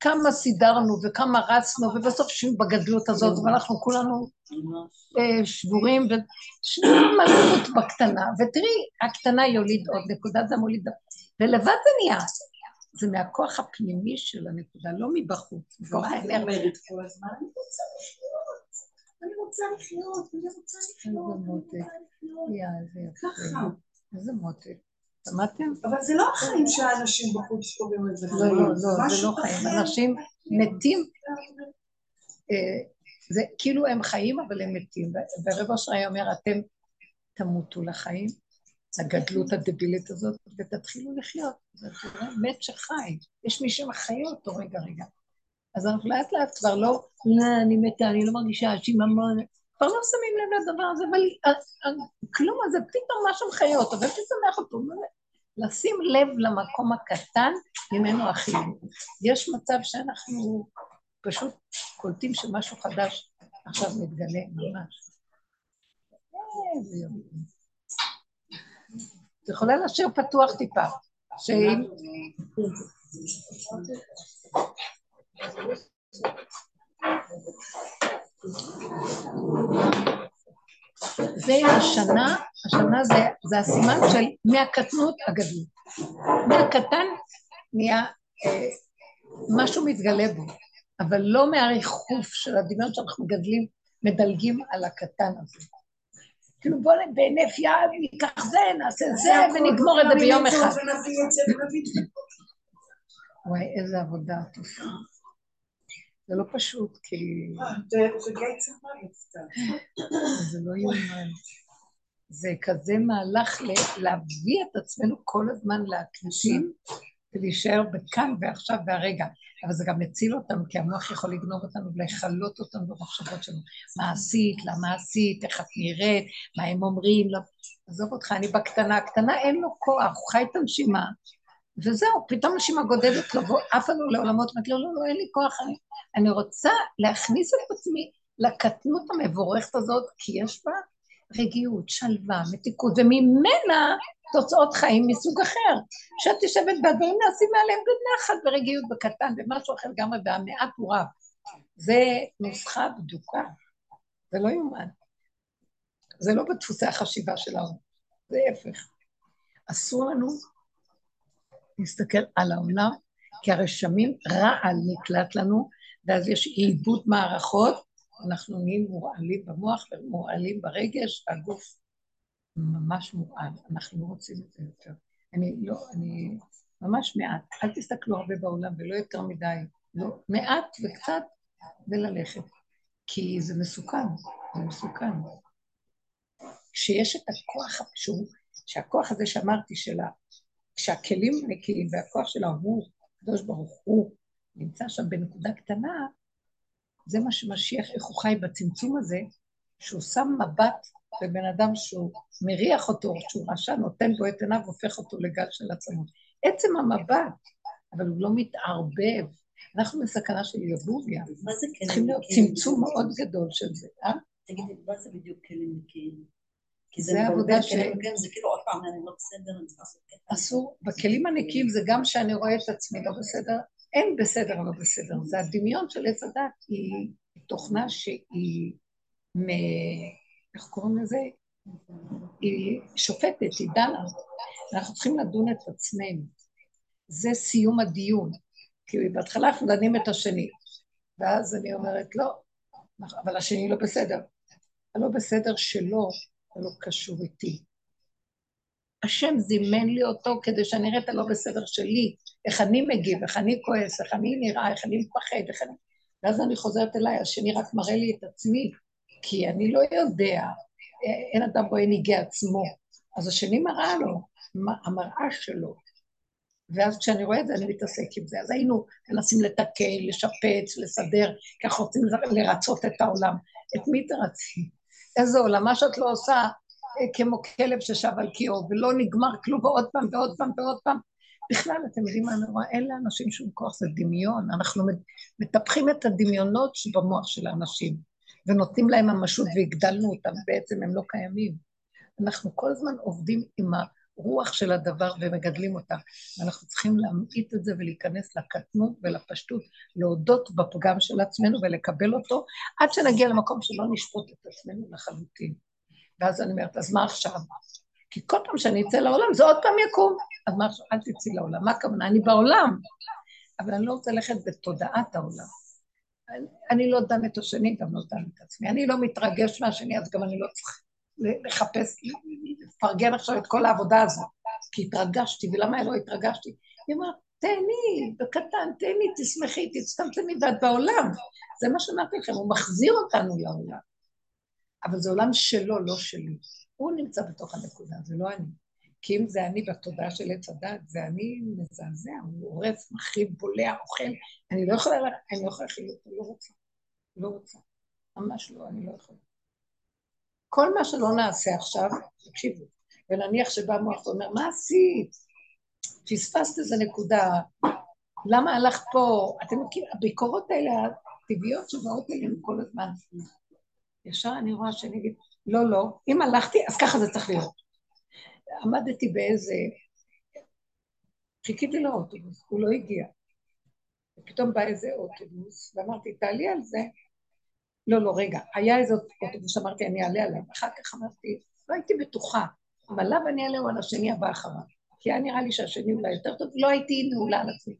כמה סידרנו וכמה רצנו, ובסוף יושבים בגדלות הזאת, ואנחנו כולנו אה, שבורים, ומלכות בקטנה, ותראי, הקטנה יוליד עוד נקודת דם הוליד דם, ולבד זה נהיה. זה מהכוח הפנימי של הנקודה, לא מבחוץ. כבר ואני האנרגיה. אני רוצה לחיות, אני רוצה לחיות, אני רוצה לחיות. איזה מותק. שמעתם? אבל זה לא החיים שהאנשים בחוץ קוראים לזה לא, לא, לא, זה לא חיים. אנשים מתים, אה, זה כאילו הם חיים, אבל הם מתים. ורב אושר היה אומר, אתם תמותו לחיים, הגדלות הדבילית הזאת, ותתחילו לחיות. זה זה מת שחי. יש מי שמחיה אותו רגע רגע. אז אנחנו לאט לאט כבר לא, לא, אני מתה, אני לא מרגישה שיממון, כבר לא שמים לב לדבר הזה, אבל ה- ה- כלום הזה, פתאום משהו מחיה אותו, ותשמח אותו. לשים לב למקום הקטן ממנו החיים. יש מצב שאנחנו פשוט קולטים שמשהו חדש עכשיו מתגלה ממש. את יכולה להשאיר פתוח טיפה, שאם... זה השנה, השנה זה, זה הסימן של מהקטנות הגדלות. מהקטן נהיה, אה, משהו מתגלה בו, אבל לא מהריחוף של הדמיון שאנחנו מגדלים, מדלגים על הקטן הזה. כאילו בוא בהינף יד ניקח זה, נעשה זה, ונגמור את זה ביום אחד. וואי, איזה עבודה את עושה. זה לא פשוט, כי זה- זה לא יאומן. זה כזה מהלך להביא את עצמנו כל הזמן להקליטים ולהישאר בכאן ועכשיו והרגע. אבל זה גם מציל אותנו, כי המוח יכול לגנוב אותנו ולכלות אותנו במחשבות שלנו. מה עשית, למה עשית, איך את נראית, מה הם אומרים, לא... עזוב אותך, אני בקטנה. הקטנה אין לו כוח, הוא חי את הנשימה, וזהו, פתאום הנשימה גודדת לו, עף לנו לעולמות, אומרת לו, לא, לא, אין לי כוח, אני, אני רוצה להכניס את עצמי לקטנות המבורכת הזאת, כי יש בה רגיעות, שלווה, מתיקות, וממנה תוצאות חיים מסוג אחר. שאת יושבת והדברים נעשים מעליהם בנחת ורגיעות בקטן, ומשהו אחר לגמרי, והמעט הוא רב. זה נוסחה בדוקה, זה לא יאומן. זה לא בדפוסי החשיבה שלנו, זה ההפך. אסור לנו להסתכל על העולם, כי הרשמים רעל נקלט לנו, ואז יש עיבוד מערכות, אנחנו נהיים מורעלים במוח ומורעלים ברגש, והגוף ממש מורעל, אנחנו לא רוצים את זה יותר. אני לא, אני ממש מעט, אל תסתכלו הרבה בעולם ולא יותר מדי, לא, מעט וקצת וללכת, כי זה מסוכן, זה מסוכן. כשיש את הכוח, שהוא, שהכוח הזה שאמרתי שלה, כשהכלים נקיים והכוח שלה הוא, הקדוש ברוך הוא, נמצא שם בנקודה קטנה, זה מה שמשיח, איך הוא חי בצמצום הזה, שהוא שם מבט בבן אדם שהוא מריח אותו, שהוא רשע, נותן בו את עיניו, הופך אותו לגל של עצמות. עצם המבט, אבל הוא לא מתערבב. אנחנו בסכנה של יבוביה. מה זה כלים צריכים להיות? צמצום מאוד גדול של זה, אה? תגידי, מה זה בדיוק כלים נקיים? כי זה עבודה ש- נקיים זה כאילו עוד פעם אני לא בסדר, אני צריכה לעשות ככה. אסור, בכלים הנקיים זה גם שאני רואה את עצמי לא בסדר, אין בסדר לא בסדר, זה הדמיון של עץ הדת, היא תוכנה שהיא. איך קוראים לזה? היא שופטת, היא דנה. אנחנו צריכים לדון את עצמנו. זה סיום הדיון. כי בהתחלה אנחנו דנים את השני, ואז אני אומרת, לא, אבל השני לא בסדר. הלא בסדר שלו, זה לא קשור איתי. השם זימן לי אותו כדי שאני אראה את הלא בסדר שלי, איך אני מגיב, איך אני כועס, איך אני נראה, איך אני מפחד, איך אני... ואז אני חוזרת אליי, השני רק מראה לי את עצמי, כי אני לא יודע, אין אדם רואה ניגי עצמו, אז השני מראה לו, המראה שלו. ואז כשאני רואה את זה, אני מתעסק עם זה. אז היינו מנסים לתקן, לשפץ, לסדר, אנחנו רוצים לרצות את העולם. את מי תרצי? איזה עולם? מה שאת לא עושה, אה, כמו כלב ששב על קיאו, ולא נגמר כלום, ועוד פעם ועוד פעם ועוד פעם. בכלל, אתם יודעים מה רואה? אין לאנשים שום כוח, זה דמיון. אנחנו מטפחים את הדמיונות שבמוח של האנשים, ונותנים להם ממשות והגדלנו אותם, בעצם הם לא קיימים. אנחנו כל הזמן עובדים עם הרוח של הדבר ומגדלים אותה. ואנחנו צריכים להמעיט את זה ולהיכנס לקטנות ולפשטות, להודות בפגם של עצמנו ולקבל אותו, עד שנגיע למקום שלא נשפוט את עצמנו לחלוטין. ואז אני אומרת, אז מה עכשיו? כי כל פעם שאני אצא לעולם, זה עוד פעם יקום. אז מה עכשיו? אל תצאי לעולם. מה הכוונה? אני בעולם, אבל אני לא רוצה ללכת בתודעת העולם. אני, אני לא דן את השני, גם לא דן את עצמי. אני לא מתרגש מהשני, אז גם אני לא צריך לחפש, לפרגן עכשיו את כל העבודה הזאת. כי התרגשתי, ולמה לא התרגשתי? היא אומרת, תהני, בקטן, תהני, תשמחי, תצטמצמי, ואת בעולם. זה מה שאמרתי לכם, הוא מחזיר אותנו לעולם. אבל זה עולם שלו, לא שלי. הוא נמצא בתוך הנקודה, זה לא אני. כי אם זה אני בתודעה של עץ הדת, זה אני מזעזע, הוא הורס, מחריב, בולע, אוכל, אני לא יכולה, אני לא יכולה להכיל אותו, לא רוצה. לא רוצה. ממש לא, אני לא יכולה. כל מה שלא נעשה עכשיו, תקשיבו, ונניח שבא מוח ואומר, מה עשית? פספסת איזה נקודה, למה הלכת פה? אתם מכירים, הביקורות האלה, הטבעיות שבאות אלינו כל הזמן. ישר אני רואה שאני אגיד, לא, לא, אם הלכתי, אז ככה זה צריך להיות. עמדתי באיזה... חיכיתי לאוטובוס, הוא לא הגיע. ופתאום בא איזה אוטובוס, ואמרתי, תעלי על זה. לא, לא, רגע, היה איזה אוטובוס שאמרתי, אני אעלה עליו. אחר כך אמרתי, לא הייתי בטוחה, אם עליו אני אעלה על השני הבא אחריו. כי היה נראה לי שהשני אולי יותר טוב, לא הייתי נעולה על עצמי.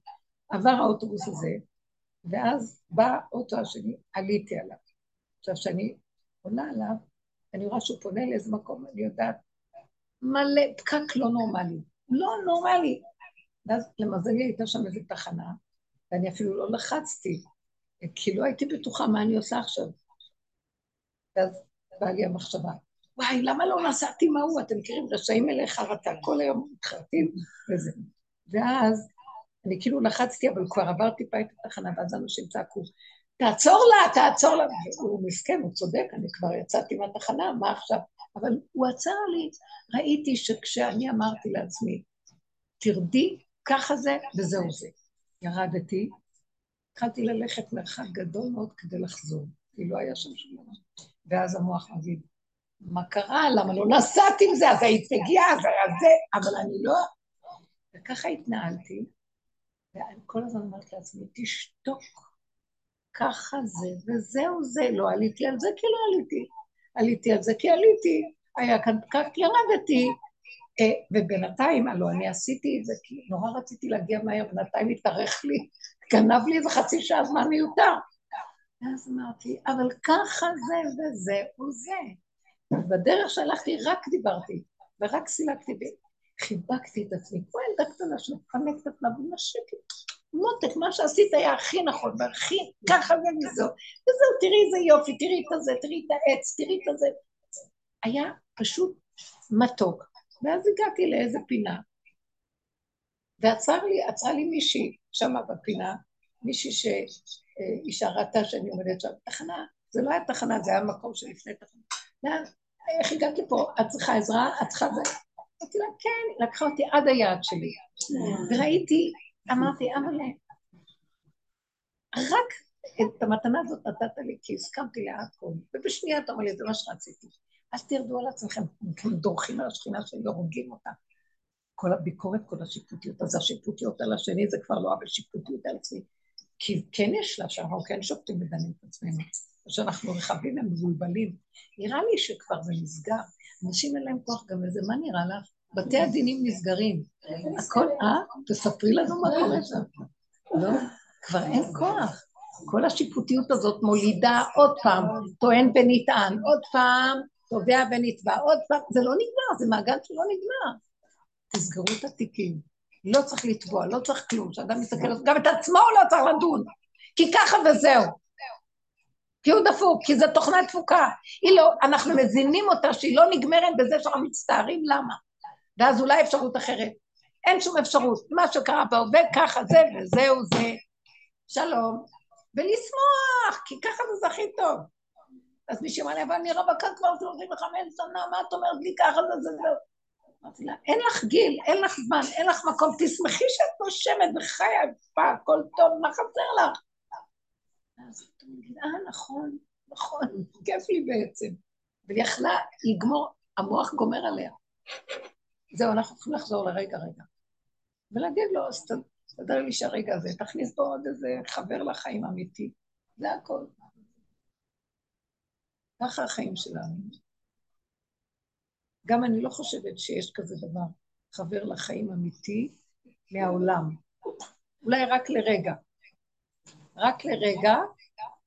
עבר האוטובוס הזה, ואז בא האוטו השני, עליתי עליו. עכשיו, כשאני עונה עליו, אני רואה שהוא פונה לאיזה מקום, אני יודעת, מלא, פקק לא נורמלי. לא נורמלי. ואז למזלי הייתה שם איזו תחנה, ואני אפילו לא לחצתי, כי לא הייתי בטוחה מה אני עושה עכשיו. ואז באה לי המחשבה, וואי, למה לא נסעתי מה הוא? אתם מכירים, רשעים מלאי חרטה, כל היום מתחרטים וזה. ואז אני כאילו לחצתי, אבל כבר עברתי טיפה את התחנה, ואז אנשים צעקו, תעצור לה, תעצור לה. הוא מסכן, הוא צודק, אני כבר יצאתי מהתחנה, מה עכשיו? אבל הוא עצר לי, ראיתי שכשאני אמרתי לעצמי, תרדי, ככה זה, וזהו זה. ירדתי, התחלתי ללכת מרחק גדול מאוד כדי לחזור, כי לא היה שם שום דבר. ואז המוח מגיד, מה קרה? למה לא נסעתי עם זה? אז היית מגיעה, אז היה זה, אבל אני לא... וככה התנהלתי, ואני כל הזמן אומרת לעצמי, תשתוק, ככה זה, וזהו זה, לא עליתי על זה כי לא עליתי. עליתי על זה כי עליתי, היה כאן פקק, ירדתי, אה, ובינתיים, הלוא אני עשיתי את זה כי נורא רציתי להגיע מהר, בינתיים התארך לי, גנב לי איזה חצי שעה זמן מיותר. ואז אמרתי, אבל ככה זה וזהו זה. בדרך שהלכתי רק דיברתי, ורק סילקתי, וחיבקתי את עצמי, כמו ילדה קטנה שמפנקת את עצמה בנשקת. מותק, מה שעשית היה הכי נכון, והכי ככה זה וזהו. וזהו, תראי איזה יופי, תראי את הזה, תראי את העץ, תראי את הזה. היה פשוט מתוק. ואז הגעתי לאיזה פינה, ועצרה לי, עצרה לי מישהי שמה בפינה, מישהי שהיא שראתה שאני עומדת שם. תחנה, זה לא היה תחנה, זה היה מקום שלפני תחנה. לאן, איך הגעתי פה? את צריכה עזרה? את צריכה זה? אמרתי לה, כן, לקחה אותי עד היעד שלי. וראיתי, אמרתי, אבל רק את המתנה הזאת נתת לי, כי הסכמתי להכל, ובשנייה אתה אומר לי, זה מה שרציתי. אז תרדו על עצמכם, אתם דורכים על השכינה שלי והורגים אותה. כל הביקורת, כל השיפוטיות, אז השיפוטיות על השני זה כבר לא אבל שיפוטיות על עצמי. כי כן יש לה, שאנחנו כן שופטים ודנים את עצמנו. שאנחנו רחבים ומבולבלים. נראה לי שכבר זה נסגר. אנשים אין להם כוח גם לזה, מה נראה לך? בתי הדינים נסגרים. הכל, אה? תספרי לנו מה קורה שם. לא, כבר אין כוח. כל השיפוטיות הזאת מולידה עוד פעם, טוען ונטען, עוד פעם, תובע ונתבע, עוד פעם, זה לא נגמר, זה מעגל שלא נגמר. תסגרו את התיקים. לא צריך לתבוע, לא צריך כלום, שאדם מסתכל, גם את עצמו הוא לא צריך לדון, כי ככה וזהו. כי הוא דפוק, כי זו תוכנה דפוקה. היא לא, אנחנו מזינים אותה שהיא לא נגמרת בזה שאנחנו מצטערים למה. ואז אולי אפשרות אחרת. אין שום אפשרות. מה שקרה בהווה, ככה זה וזהו זה. שלום. ולשמוח, כי ככה זה הכי טוב. אז מישהי אמרה לי, אבל אני רווקה כבר 35 שנה, מה את אומרת לי ככה זה זה זה? אמרתי לה, אין לך גיל, אין לך זמן, אין לך מקום, תשמחי שאת נושמת וחיה יפה, הכל טוב, מה חסר לך? אז אתה מבין, אה, נכון, נכון, כיף לי בעצם. והיא יכלה לגמור, המוח גומר עליה. זהו, אנחנו יכולים לחזור לרגע רגע. ולהגיד לו, אז תסדר לי שהרגע הזה, תכניס פה עוד איזה חבר לחיים אמיתי. זה הכל. ככה החיים שלנו. גם אני לא חושבת שיש כזה דבר, חבר לחיים אמיתי מהעולם. אולי רק לרגע. רק לרגע,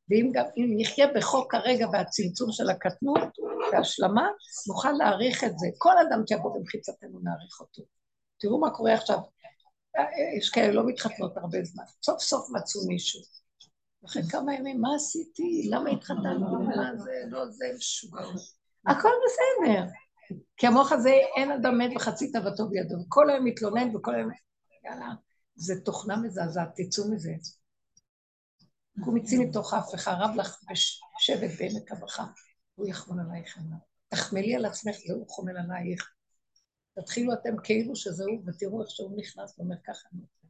ואם גם אם נחיה בחוק הרגע והצמצום של הקטנות והשלמה, נוכל להעריך את זה. כל אדם שיבוא במחיצתנו נעריך אותו. תראו מה קורה עכשיו. יש כאלה לא מתחתנות הרבה זמן. סוף סוף מצאו מישהו. אחרי כמה ימים, מה עשיתי? למה התחתנו? מה זה? לא זה, משוגעות. הכל בסדר. כי המוח הזה, אין אדם מת וחצי תאוותו בידו. כל היום מתלונן וכל היום... יאללה, זה תוכנה מזעזעת, תצאו מזה. הוא מציל מתוך אחד, רב לך בשבט בעמק הבכה, הוא יחמול עלייך עיניו. תחמלי על עצמך, והוא חומל עלייך. תתחילו אתם כאילו שזה הוא, ותראו איך שהוא נכנס ואומר ככה אני רוצה.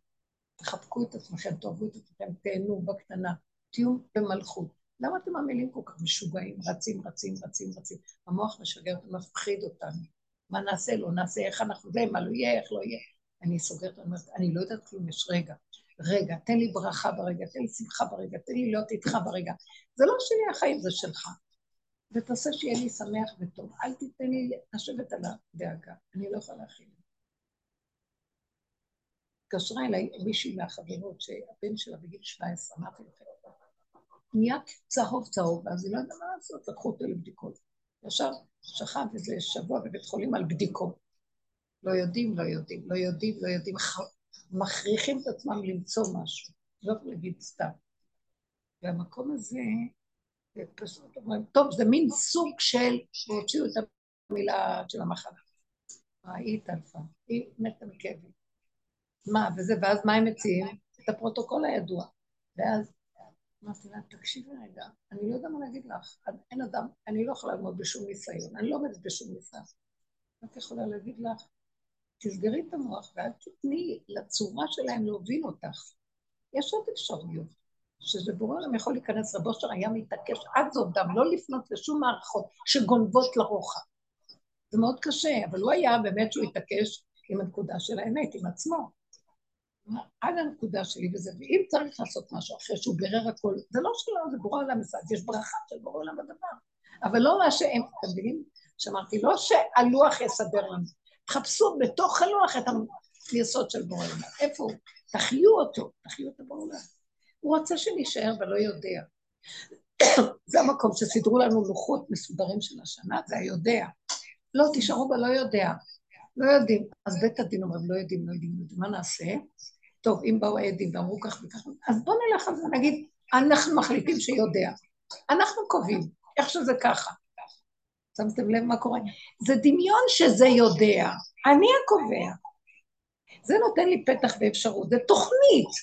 תחבקו את עצמכם, תאהבו את עצמכם, תהנו בקטנה, תהיו במלכות. למה אתם עמלים כל כך משוגעים, רצים, רצים, רצים, רצים? המוח משגע אותנו, מפחיד אותנו. מה נעשה, לא נעשה, איך אנחנו זה, מה לא יהיה, איך לא יהיה. אני סוגרת, אני אומרת, אני לא יודעת כלום, יש רגע. רגע, תן לי ברכה ברגע, תן לי שמחה ברגע, תן לי להיות איתך ברגע. זה לא שלי החיים, זה שלך. ותעשה שיהיה לי שמח וטוב. אל תיתן לי לשבת על הדאגה, אני לא יכולה להכין. התקשרה אליי מישהי מהחברות שהבן שלה בגיל 17, אמרתי לכם, נהיה צהוב צהוב, ואז היא לא יודעה מה לעשות, לקחו אותו לבדיקות. ישר שכב איזה שבוע בבית חולים על בדיקות. לא יודעים, לא יודעים, לא יודעים, לא יודעים, מכריחים את עצמם למצוא משהו, לא להגיד סתם. והמקום הזה, פשוט אומרים, טוב, זה מין סוג של, והוציאו את המילה של המחלה. היא התעלפה, היא מתה מכאבים. מה, וזה, ואז מה הם מציעים? את הפרוטוקול הידוע. ואז אמרתי לה, תקשיבי רגע, אני לא יודע מה להגיד לך. אין אדם, אני לא יכולה ללמוד בשום ניסיון, אני לא עומדת בשום ניסיון. רק יכולה להגיד לך, תסגרי את המוח ואל תתני לצורה שלהם להוביל אותך. יש עוד אפשרויות, שזה בורא עולם יכול להיכנס, רבו אושר היה מתעקש עד זאת דם, לא לפנות לשום מערכות שגונבות לרוחב. זה מאוד קשה, אבל הוא היה באמת שהוא התעקש עם הנקודה של האמת, עם עצמו. עד הנקודה שלי וזה, ואם צריך לעשות משהו אחרי שהוא בירר הכל, זה לא שלא, זה בורא עולם מסעד, יש ברכה של בורא עולם בדבר. אבל לא מה שהם, מבינים? שאמרתי, לא שהלוח יסדר לנו, תחפשו בתוך הלוח את היסוד של בורא עולם. איפה הוא? תחיו אותו, תחיו את הבורא עולם. הוא רוצה שנישאר ולא יודע. זה המקום שסידרו לנו לוחות מסודרים של השנה, זה היודע. לא, תישארו בלא יודע. לא יודעים. אז בית הדין אומר, לא יודעים, לא יודעים, לא יודעים, מה נעשה? טוב, אם באו העדים ואמרו כך וכך, אז בואו נלך על זה, נגיד, אנחנו מחליטים שיודע. אנחנו קובעים, איך שזה ככה. שמתם לב מה קורה? זה דמיון שזה יודע, אני הקובע. זה נותן לי פתח ואפשרות, זה תוכנית.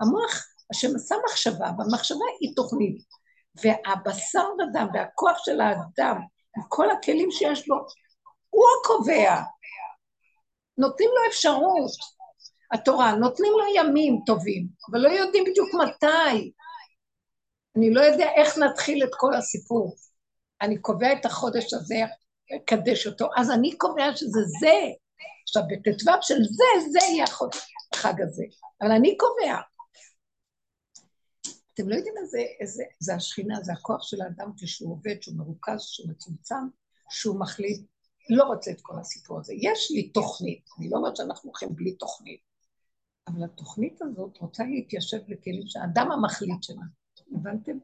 המוח, השם עשה מחשבה, והמחשבה היא תוכנית. והבשר ודם והכוח של האדם עם כל הכלים שיש לו, הוא הקובע. נותנים לו אפשרות, התורה, נותנים לו ימים טובים, אבל לא יודעים בדיוק מתי. אני לא יודע איך נתחיל את כל הסיפור. אני קובע את החודש הזה, אקדש אותו, אז אני קובע שזה זה. עכשיו, בט"ו של זה, זה יהיה החודש, החג הזה. אבל אני קובע. אתם לא יודעים איזה, איזה, זה השכינה, זה הכוח של האדם כשהוא עובד, שהוא מרוכז, שהוא מצומצם, שהוא מחליט, לא רוצה את כל הסיפור הזה. יש לי תוכנית, אני לא אומרת שאנחנו הולכים בלי תוכנית, אבל התוכנית הזאת רוצה להתיישב בכלים שהאדם המחליט שלה. הבנתם?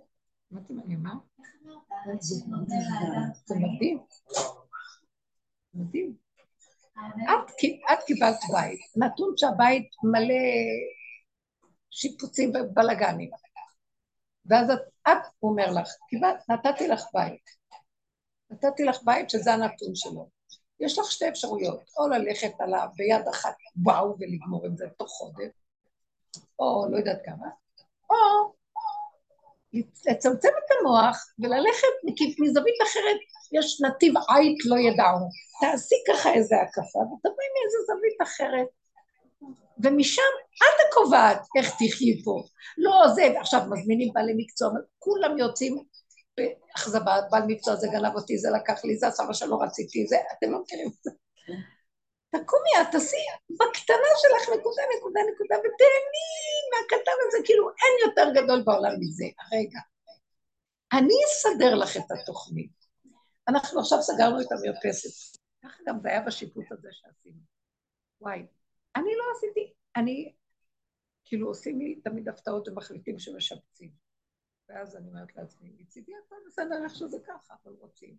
הבנתם אני אומר? זה מדהים. מדהים. את קיבלת בית, נתון שהבית מלא שיפוצים ובלאגנים. ואז את, את אומר לך, קיבלת, נתתי לך בית. נתתי לך בית שזה הנתון שלו. יש לך שתי אפשרויות, או ללכת עליו ביד אחת, וואו, ולגמור עם זה תוך חודש, או לא יודעת כמה, או לצמצם את המוח וללכת מזווית אחרת, יש נתיב עית לא ידעו. תעשי ככה איזה הקפה ותבואי מאיזה זווית אחרת. ומשם את הקובעת איך תחיי פה. לא זה, עכשיו מזמינים בעלי מקצוע, כולם יוצאים באכזבה, בעל מקצוע זה גנב אותי, זה לקח לי, זה הסבא שלא רציתי, זה, אתם לא מכירים את זה. תקומי, את תעשי בקטנה שלך נקודה, נקודה, נקודה, ותהני מהקטן הזה, כאילו אין יותר גדול בעולם מזה. רגע, אני אסדר לך את התוכנית. אנחנו עכשיו סגרנו את המרפסת. ככה גם זה היה בשיפוט הזה שעשינו. וואי, אני לא עשיתי, אני, כאילו עושים לי תמיד הפתעות ומחליטים שמשפצים. ואז אני אומרת לעצמי, מצידי הכל בסדר איך שזה ככה, אבל רוצים.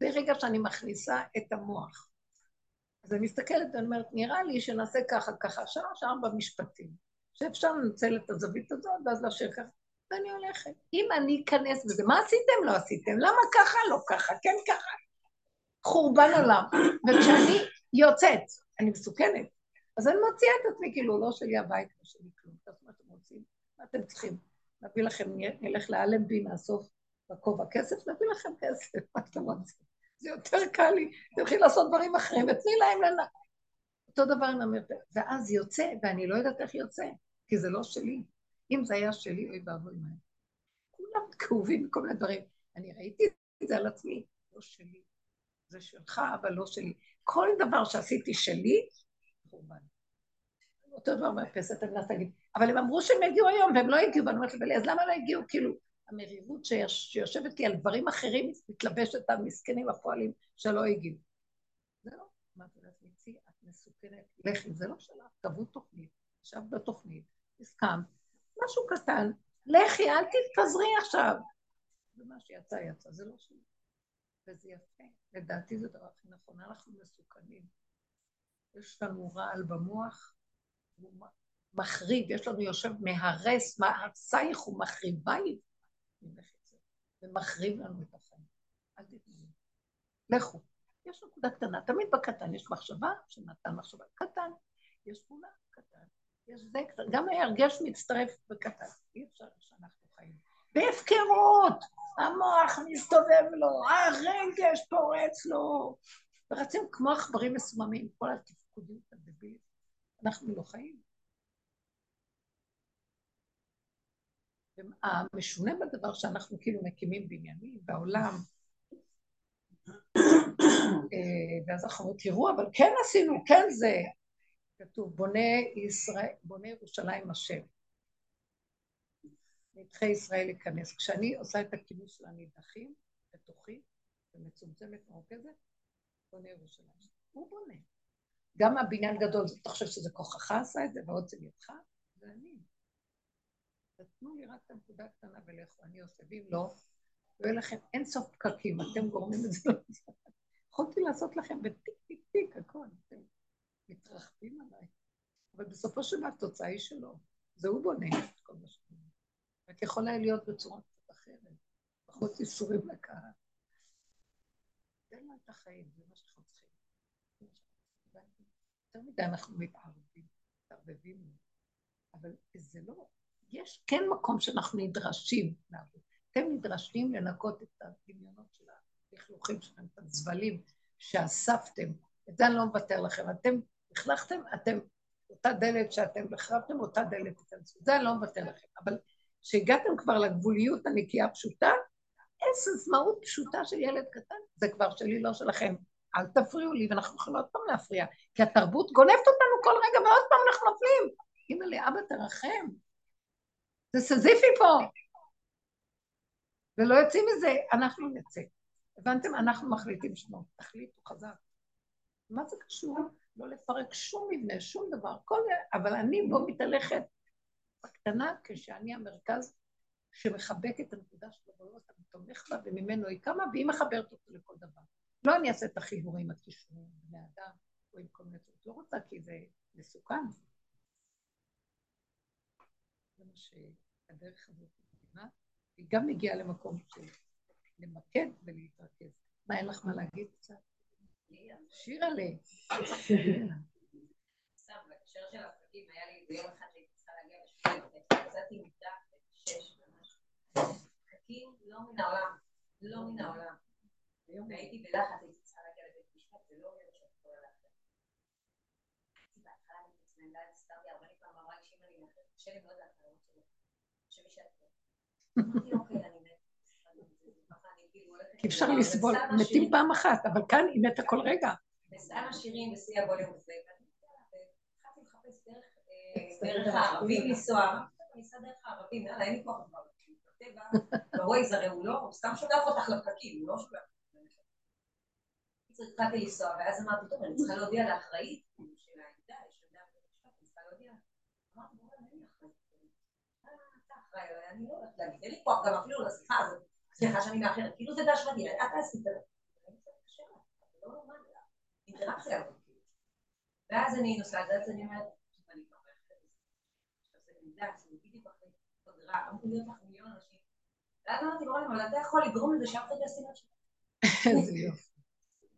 ברגע שאני מכניסה את המוח אז אני מסתכלת ואני אומרת, נראה לי שנעשה ככה, ככה, שעה, שעה במשפטים, שאפשר לנצל את הזווית הזאת ואז להשאיר ככה, ואני הולכת. אם אני אכנס בזה, מה עשיתם? לא עשיתם. למה ככה? לא ככה, כן ככה. חורבן עולם. וכשאני יוצאת, אני מסוכנת, אז אני מוציאה את עצמי, כאילו, לא שלי הבית, לא שלי כלום. מה אתם רוצים? מה אתם צריכים? נביא לכם, נלך לאלנבי, נאסוף בכובע כסף, נביא לכם כסף, מה אתם רוצים? זה יותר קל לי, תלכי לעשות דברים אחרים ותני להם לנ... אותו דבר עם המרפא. ואז יוצא, ואני לא יודעת איך יוצא, כי זה לא שלי. אם זה היה שלי, אוי ואבוי מה. כולם כאובים מכל מיני דברים. אני ראיתי את זה על עצמי, לא שלי. זה שלך, אבל לא שלי. כל דבר שעשיתי שלי, חורבן. אותו דבר מהפסת, אני מנסה להגיד, אבל הם אמרו שהם יגיעו היום, והם לא הגיעו, ואני אומרת לבלי, אז למה לא הגיעו? כאילו, המרירות שיושבת לי על דברים אחרים, מתלבשת על מסכנים הפועלים שלא הגיעו. זה לא, אמרתי לעצמי, את מסוכנת, לכי, זה לא שלך, קבעו תוכנית, ישבת בתוכנית, הסכמת, משהו קטן, לכי, אל תתפזרי עכשיו. ומה שיצא, יצא, זה לא שלי. וזה יפה, לדעתי זה דבר הכי נכון, אנחנו מסוכנים. יש לנו רעל במוח, מחריב, יש לנו יושב מהרס, מהרסייך ומחריבייך. ומחריב לנו את החיים. אל תתנו. לכו. יש נקודה קטנה, תמיד בקטן יש מחשבה שנתן מחשבה קטן, יש פעולה קטן, יש זה קטן, גם ההרגש מצטרף בקטן, אי אפשר שאנחנו חיים. בהפקרות, המוח מסתובב לו, הרגש פורץ לו, ורצים כמו עכברים מסוממים, כל התפקודים אנחנו לא חיים. המשונה בדבר שאנחנו כאילו מקימים בניינים בעולם, אה, ואז אנחנו תראו, אבל כן עשינו, כן זה, כתוב, בונה, ישראל, בונה ירושלים השם. נדחי ישראל להיכנס. כשאני עושה את הכינוס של הנידחים, בתוכי, ומצומצמת מרוכזת, בונה ירושלים. הוא בונה. גם הבניין גדול, אתה חושב שזה כוחך עשה את זה, ועוד זה ידך? זה אני. תתנו לי רק את הנקודה הקטנה ולכו, אני עושה, ואם לא, יהיה לכם אין סוף פקקים, אתם גורמים את זה יכולתי לעשות לכם בטיק טיק טיק הכל, אתם מתרחבים עליי. אבל בסופו של דבר התוצאה היא שלו, זה הוא בונה את כל מה שאתם רק יכול היה להיות בצורה קצת אחרת, פחות איסורים לקהל. תן לה את החיים, זה מה שאנחנו צריכים. יותר מדי אנחנו מתערבים, מתערבבים, אבל זה לא יש כן מקום שאנחנו נדרשים לעבוד. אתם נדרשים לנקות את הדמיונות של הלכלוכים שלכם, את הזבלים שאספתם. את זה אני לא מוותר לכם. אתם לכלכתם, אתם, אותה דלת שאתם החרבתם, אותה דלת תיכנסו. זה אני לא מוותר לכם. אבל כשהגעתם כבר לגבוליות הנקייה הפשוטה, איזו מהות פשוטה של ילד קטן, זה כבר שלי, לא שלכם. אל תפריעו לי, ואנחנו יכולים עוד פעם להפריע, כי התרבות גונבת אותנו כל רגע, ועוד פעם אנחנו נופלים. אמא לי, אבא תרחם. זה סזיפי פה. ולא יוצאים מזה, אנחנו נצא. הבנתם? אנחנו מחליטים שנו. תחליטו חזק. מה זה קשור? לא לפרק שום מבנה, שום דבר. כל... אבל אני בו מתהלכת בקטנה, כשאני המרכז שמחבק את הנקודה של הבריאות, אני תומך בה, וממנו היא קמה, והיא מחברת אותו לכל דבר. לא אני אעשה את החיבורים הקישורים בני אדם, או עם כל מיני. לא רוצה, כי זה מסוכן. זה מה שהדרך הזאת מבינה. היא גם מגיעה למקום של למקד ולהתרכז. מה, אין לך מה להגיד קצת? שירה לי. סתם, בהקשר של עסקים, היה לי ביום אחד שהייתי צריכה להגיע לשמונה, יצאתי מיטה בשש ממש. עסקים לא מן העולם, לא להגיע לבית משפט, זה לא שאת יכולה. הייתי בהתחלה אני חשבי שאת פה. אמרתי, אוקיי, אני מת. ככה אני כאילו הולכת... כי אפשר לדבר, לסבול, מתים פעם אחת, אבל כאן היא מתה כל רגע. ושמה שירים בשיא הווליום וזה, ואני התחלתי לחפש דרך, אה, הערבים לנסוע, אמרתי, "טוב, אני אסע דרך הערבים, יאללה, אין לי כוח כבר, בווייז הרי הוא לא, הוא סתם שולח אותך לפקקים, הוא לא. בקיצור, התחלתי לנסוע, ואז אמרתי, טוב, אני צריכה להודיע לאחראית של העמדה, יש עמדה בבית המשפט, אני צריכה להודיע. אמרתי, בוא'נה, אין לי אחראית. "אה, אתה אחראי, אבל אני לא להגיד, אין לי כוח גם אפילו לשיחה הזאת, סליחה שאני מאחרת, כאילו זה באשמתי, את עשית. לא. אינטראקציה. ואז אני נוסעת, ואז אני אומרת, "טוב, אני כבר. עכשיו זה מידע, זה בדיוק אחרי פגרה, אמרו להיות לך מיליון אנשים. ואז אמרתי, ברור, אבל אתה יכול לגרום לזה שאף אחד לא ישים את שלך. איזה יופי.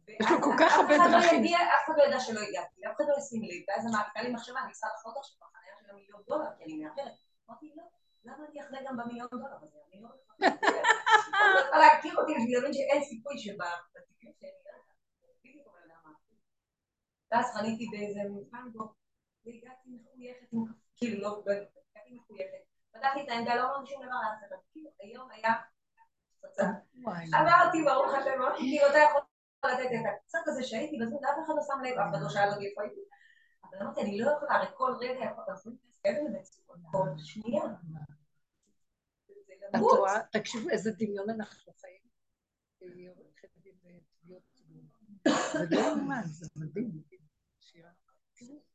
יש לו כל כך הרבה לא דרכים. אף אחד לא ידע שלא הגעתי, אף אחד לא ישים לב, ואז אמרתי, הייתה לי מחשבה, אני צריכה לחנות עכשיו בחניה של המיליון דולר, כי אני מאחרת. אמרתי, לא, למה אני אחנה גם במיליון דולר הזה? אני לא צריכה להכיר אותי בשביל להבין שאין סיכוי אדם האחר. ואז חניתי באיזה בו, והגעתי מחויכת, כאילו לא, לא, הגעתי מחויכת. פתחתי את העמדה, לא אמרתי שום דבר, כאילו, היום היה פצצה. אמרתי, ברוך השם, כאילו, אתה יכול לתת את הקצת הזה שהייתי, בזמן, אף אחד לא שם לב, אף אחד לא שאל אותי איפה הייתי. אבל אמרתי, אני לא יכולה, הרי כל רגע יכול לעשות איזה מצוקות, כל שנייה. את. רואה, תקשיבו איזה דמיון אנחנו חיים. זה לא זה מדהים.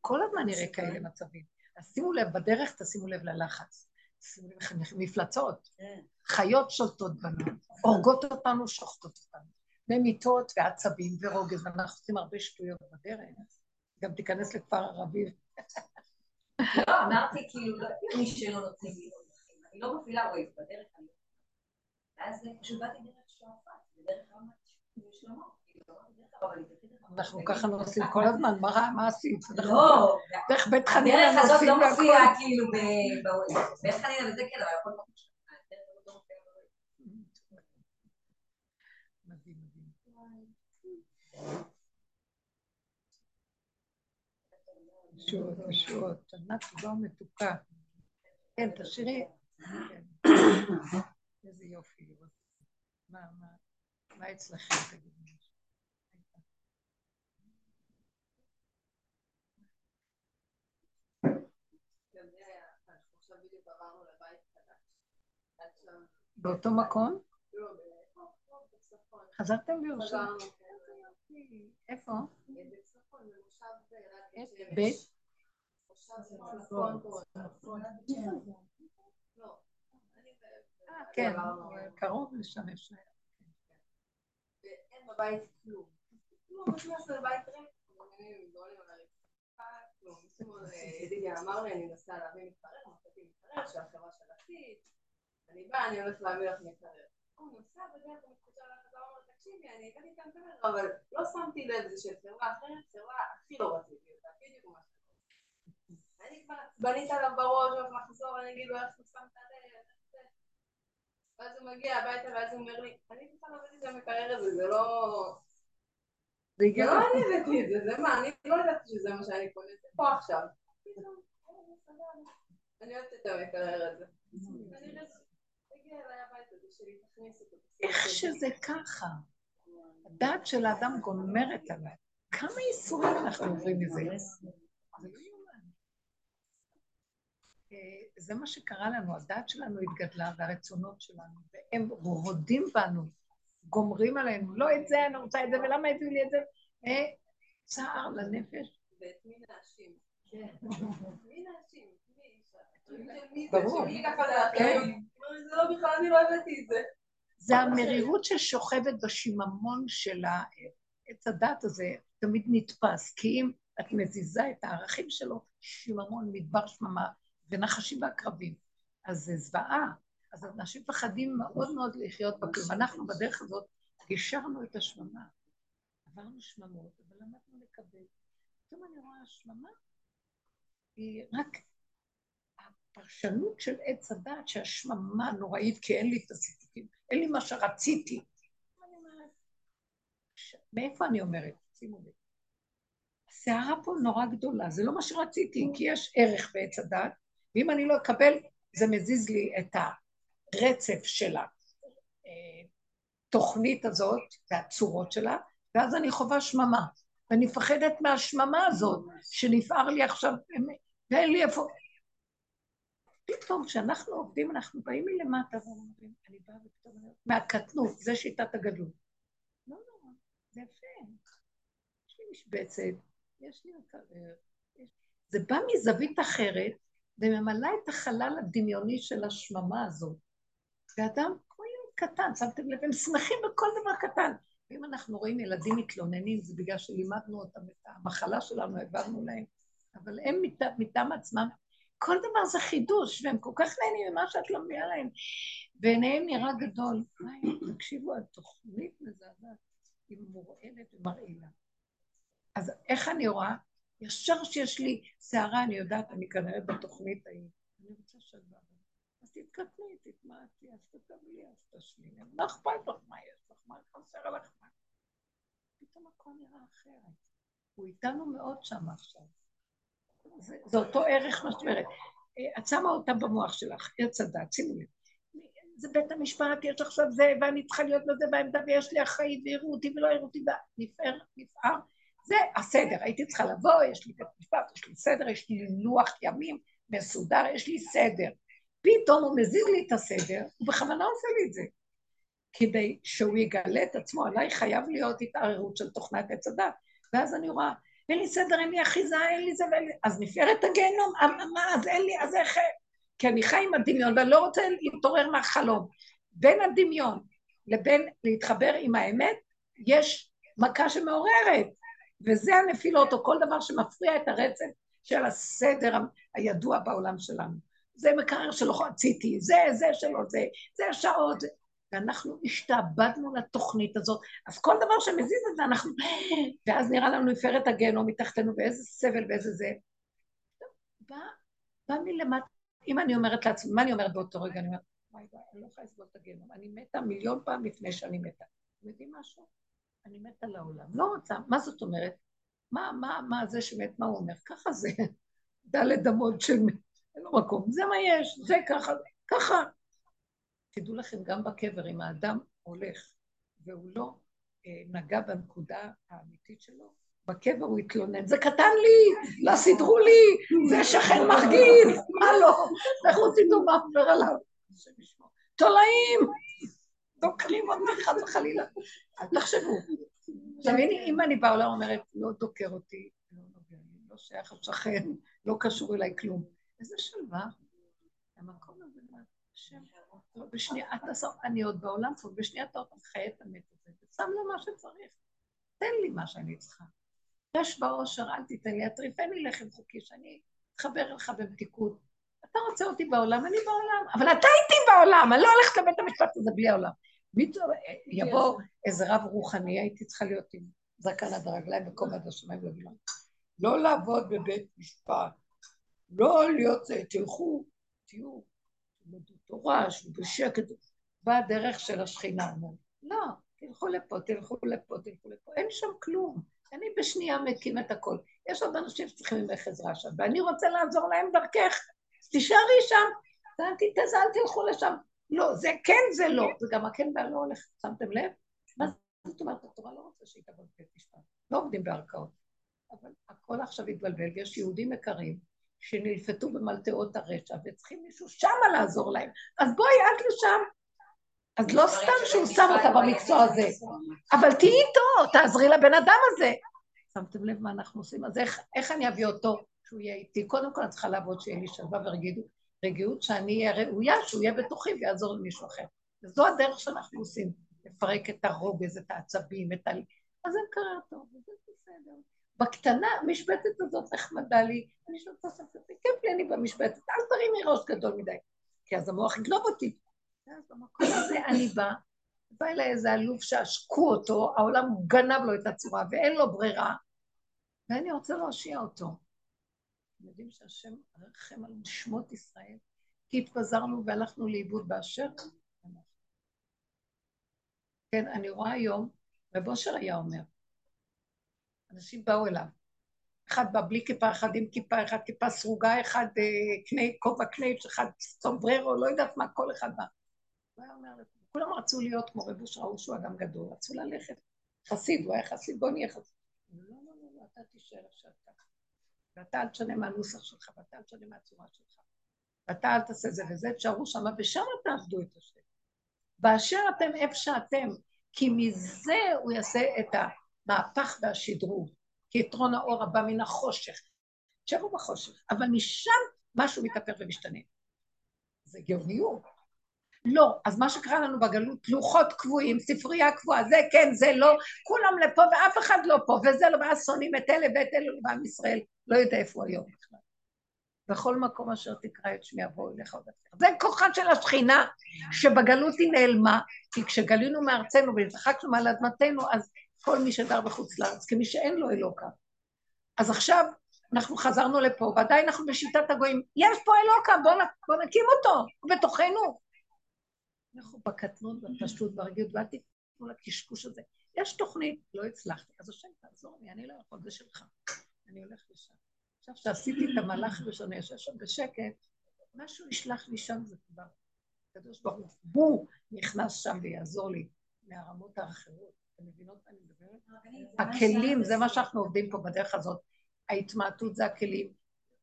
כל הזמן נראה כאלה מצבים. אז שימו לב, בדרך תשימו לב ללחץ. שימו לב איך מפלצות. חיות שולטות בנו, הורגות אותנו, שוחטות אותנו. ממיתות ועצבים ורוגז, ואנחנו עושים הרבה שטויות בדרך. גם תיכנס לכפר ערבי. לא, אמרתי, כאילו, מי שלא נותנים לי. אני לא מפעילה ווייז בדרך, אני לא ואז פשוט באתי דרך שועפאט, בדרך רמת שלמה. אנחנו ככה לא עושים כל הזמן, מה עשית? לא, דרך בית חנינא הדרך הזאת נוסעים לא והכל. מופיעה כאילו ב- בווייז. בית חנינא וזה כן, אבל הכל. הדרך הזאת לא. מדהים, מדהים. ישועות, ישועות, ענת כבר מתוקה. כן, תשאירי. איזה יופי לראות. מה, מה, מה אצלכם, תגידי משהו? באותו מקום? חזרתם לירושלים? איפה? בית? אה, כן, קרוב לשם אפשר. אין בבית כלום. כלום, נכנס לבית ריק, ידידיה אמר לי, אני מנסה להביא מקרר, מצאתי מקרר של החברה של עתיד, אני באה, אני הולך להביא לך מקרר. הוא נוסע בדרך, הוא מתקשר לחברה, הוא אומר, תקשיבי, אני הבאתי את המקרר, אבל לא שמתי לב, זה של חברה אחרת, חברה הכי לא רציתי אותה, בדיוק מה. אני כבר עצבנית עליו בראש, עוד מחזור, אני אגיד לו, איך הוא שם את זה. ואז הוא מגיע הביתה ואז הוא אומר לי, אני בכלל לא הבאתי את המקרר הזה, זה לא... זה הגיע לא אני הבאתי את זה, זה מה, אני לא יודעת שזה מה שאני קונה, זה פה עכשיו. אני אוהבת את המקרר הזה. איך שזה ככה. הדעת של האדם גומרת עליי. כמה ייסורים אנחנו עוברים מזה. זה לא זה מה שקרה לנו, הדעת שלנו התגדלה והרצונות שלנו, והם רודים בנו, גומרים עלינו, לא את זה, אני רוצה את זה, ולמה הביאו לי את זה? אה, צער לנפש. ואת מי להאשים? כן. מי להאשים? ברור. כן. זה לא בכלל, אני לא הבאתי את זה. זה המרירות ששוכבת בשיממון של עץ הדת הזה, תמיד נתפס, כי אם את מזיזה את הערכים שלו, שיממון, מדבר שממה, ונחשים ועקרבים. אז זה זוועה. אז אנשים מפחדים מאוד מאוד לחיות בכלום. אנחנו בדרך הזאת גישרנו את השממה. עברנו שממות, אבל למדנו לקבל. פתאום אני רואה השממה, היא רק הפרשנות של עץ הדת, שהשממה נוראית, כי אין לי את הסיפוקים, אין לי מה שרציתי. מאיפה אני אומרת? שימו לב. הסערה פה נורא גדולה, זה לא מה שרציתי, כי יש ערך בעץ הדת, ואם אני לא אקבל, זה מזיז לי את הרצף של התוכנית הזאת והצורות שלה, ואז אני חווה שממה. ואני מפחדת מהשממה הזאת, שנפער לי עכשיו, ואין לי איפה... פתאום כשאנחנו עובדים, אנחנו באים מלמטה ואומרים, אני באה ופתאום אני אומרת, מהקטנות, זה שיטת הגדלות. לא נורא, זה יפה. יש לי משבצת, יש לי מקרר. זה בא מזווית אחרת, וממלא את החלל הדמיוני של השממה הזאת. ואדם כמו ילד קטן, שמתם לב, הם שמחים בכל דבר קטן. ואם אנחנו רואים ילדים מתלוננים, זה בגלל שלימדנו אותם את המחלה שלנו, העברנו להם. אבל הם מטעם עצמם, כל דבר זה חידוש, והם כל כך נהנים ממה שאת לא מביאה להם. בעיניהם נראה גדול. תקשיבו, התוכנית מזעזעת, היא מורעלת ומרעילה. אז איך אני רואה? ישר שיש לי שערה, אני יודעת, אני כנראה בתוכנית ההיא. אני רוצה שלווה. אז תתקטני, תתמעטי, אז תקבלי, אז תשלימי. לא אכפת לך מה יש לך, מה חסר לך מה. פתאום הכל נראה אחרת. הוא איתנו מאוד שם עכשיו. זה, זה אותו ערך, מה שאת אומרת. אה, את שמה אותה במוח שלך, עץ הדת, שימו לב. זה בית המשפט, יש עכשיו זה, ואני צריכה להיות בזה בעמדה, ויש לי אחראית, ויראו אותי ולא יראו אותי, נפער, נפער. זה הסדר, הייתי צריכה לבוא, יש לי בית משפט, יש לי סדר, יש לי לוח ימים מסודר, יש לי סדר. פתאום הוא מזיז לי את הסדר, הוא בכוונה עושה לי את זה. כדי שהוא יגלה את עצמו, עליי חייב להיות התערערות של תוכנת עץ הדת. ואז אני רואה, אין לי סדר, אין לי אחיזה, אין לי זה ואין לי... אז נפערת הגיהנום, אה, מה, אז אין לי, אז איך... כי אני חי עם הדמיון, ואני לא רוצה להתעורר מהחלום. בין הדמיון לבין להתחבר עם האמת, יש מכה שמעוררת, וזה הנפילות, או כל דבר שמפריע את הרצף של הסדר הידוע בעולם שלנו. זה מקרר שלא רציתי, זה, זה שלא זה, זה שעות, זה... ואנחנו השתעבדנו לתוכנית הזאת, אז כל דבר שמזיז את זה, אנחנו... ואז נראה לנו נפארת הגיהנום מתחתנו, ואיזה סבל ואיזה זה. בא, בא מלמטה, אם אני אומרת לעצמי, מה אני אומרת באותו רגע? אני אומרת, וואי וואי, אני לא יכולה לסבול את הגיהנום, אני מתה מיליון פעם לפני שאני מתה. אתם יודעים משהו? אני מתה לעולם. לא רוצה, מה זאת אומרת? מה, מה, מה זה שמת, מה הוא אומר? ככה זה, דלת אמות של מת, אין לו מקום, זה מה יש, זה ככה, ככה. תדעו לכם, גם בקבר, אם האדם הולך והוא לא אה, נגע בנקודה האמיתית שלו, בקבר הוא התלונן, זה קטן לי, לא סידרו לי, זה שכן מרגיז, מה לא? לכו תדעו מה עובר עליו. תולעים, דוקרים אותי חס וחלילה. אל תחשבו. הנה, אם אני בעולם אומרת, לא דוקר אותי, לא נוגע לי, לא שייך השכן, לא קשור אליי כלום. איזה שלווה. המקום הזה, השם, לא, בשנייה, אני עוד בעולם פה, בשנייה אתה עוד חי את המת הזה, ושם לו מה שצריך. תן לי מה שאני צריכה. יש באושר, אל תיתן לי, אטריפני לחם חוקי, שאני אתחבר אליך במתיקות. אתה רוצה אותי בעולם, אני בעולם, אבל אתה איתי בעולם, אני לא הולכת לבית המשפט הזה בלי העולם. יבוא איזה רב רוחני, הייתי צריכה להיות עם זקן עד הרגליים וכובע עד השמיים לו, לא לעבוד בבית משפט, לא להיות תלכו, תהיו, תלמדו תורה, שבו בשקט. בדרך של השכינה. לא, תלכו לפה, תלכו לפה, תלכו לפה, אין שם כלום. אני בשנייה מקים את הכל. יש עוד אנשים שצריכים ממך עזרה שם, ואני רוצה לעזור להם דרכך. תישארי שם, אל תלכו לשם. לא, זה כן, זה לא. וגם הכן והלא הולך, שמתם לב? מה זאת אומרת? התורה לא רוצה שהיא תבוא בבית משפט. לא עובדים בערכאות. אבל הכל עכשיו התבלבל, ויש יהודים יקרים שנלפתו במלטעות הרשע, וצריכים מישהו שמה לעזור להם. אז בואי את לשם. אז לא סתם שהוא שם אותה במקצוע הזה, אבל תהיי איתו, תעזרי לבן אדם הזה. שמתם לב מה אנחנו עושים? אז איך, איך אני אביא אותו שהוא יהיה איתי? קודם כל אני צריכה לעבוד שיהיה לי שלווה ורגיעות, שאני אהיה ראויה, שהוא יהיה בתוכי ויעזור למישהו אחר. וזו הדרך שאנחנו עושים, לפרק את הרוגז, את העצבים, את ה... אז הם קרה טוב, וזה בסדר. בקטנה, המשבצת הזאת נחמדה לי, אני שואלת את הספר, כיף לי אני במשבצת, אל תרימי ראש גדול מדי, כי אז המוח יגלוב אותי. ואז במקום הזה אני באה, בא אליי איזה אלוף שעשקו אותו, העולם גנב לו את הצורה ואין לו ברירה, ואני רוצה להושיע אותו. אתם יודעים שהשם רחם על נשמות ישראל, כי התפזרנו והלכנו לאיבוד באשר כן, אני רואה היום, רב אושר היה אומר, אנשים באו אליו, אחד בא בלי כיפה, אחד עם כיפה, אחד כיפה סרוגה, אחד אה, קני, כובע קנייץ', אחד סומבררו, לא יודעת מה, כל אחד בא. הוא היה אומר, כולם רצו להיות כמו רב אושר, ראו שהוא אדם גדול, רצו ללכת. חסיד, הוא היה חסיד, בוא נהיה חסיד. לא, לא, לא, לא, אתה תישאר עכשיו ככה. ואתה אל תשנה מהנוסח שלך, ואתה אל תשנה מהצורה שלך. ואתה אל תעשה זה וזה, תשארו שם, ושם תעבדו את השם. באשר אתם איפה שאתם, כי מזה הוא יעשה את המהפך והשדרוג. כי יתרון האור הבא מן החושך. תשארו בחושך, אבל משם משהו מתהפך ומשתנה. זה גאוניות. לא, אז מה שקרה לנו בגלות, לוחות קבועים, ספרייה קבועה, זה כן, זה לא, כולם לפה ואף אחד לא פה, וזה לא, ואז שונאים את אלה ואת אלה, ועם ישראל לא יודע איפה הוא היום בכלל. בכל מקום אשר תקרא את שמי אבוא אליך עוד אחר. זה כוחה של השכינה, שבגלות היא נעלמה, כי כשגלינו מארצנו והתרחקנו מעל אדמתנו, אז כל מי שגר בחוץ לארץ, כמי שאין לו אלוקה. אז עכשיו אנחנו חזרנו לפה, ועדיין אנחנו בשיטת הגויים, יש פה אלוקה, בואו בוא נקים אותו, הוא בתוכנו. אנחנו בקטנות, בפשטות, ברגילות, ואל תיתנו לקשקוש הזה. יש תוכנית, לא הצלחתי, אז השם תעזור לי, אני לא יכול, זה שלך. אני הולך לשם. עכשיו, כשעשיתי את המהלך הראשון, יושב שם בשקט, משהו ישלח לי שם, זה כבר. הקדוש ברוך הוא נכנס שם ויעזור לי מהרמות האחרות. אתם מבינות מה אני מדברת? הכלים, זה מה שאנחנו עובדים פה בדרך הזאת. ההתמעטות זה הכלים.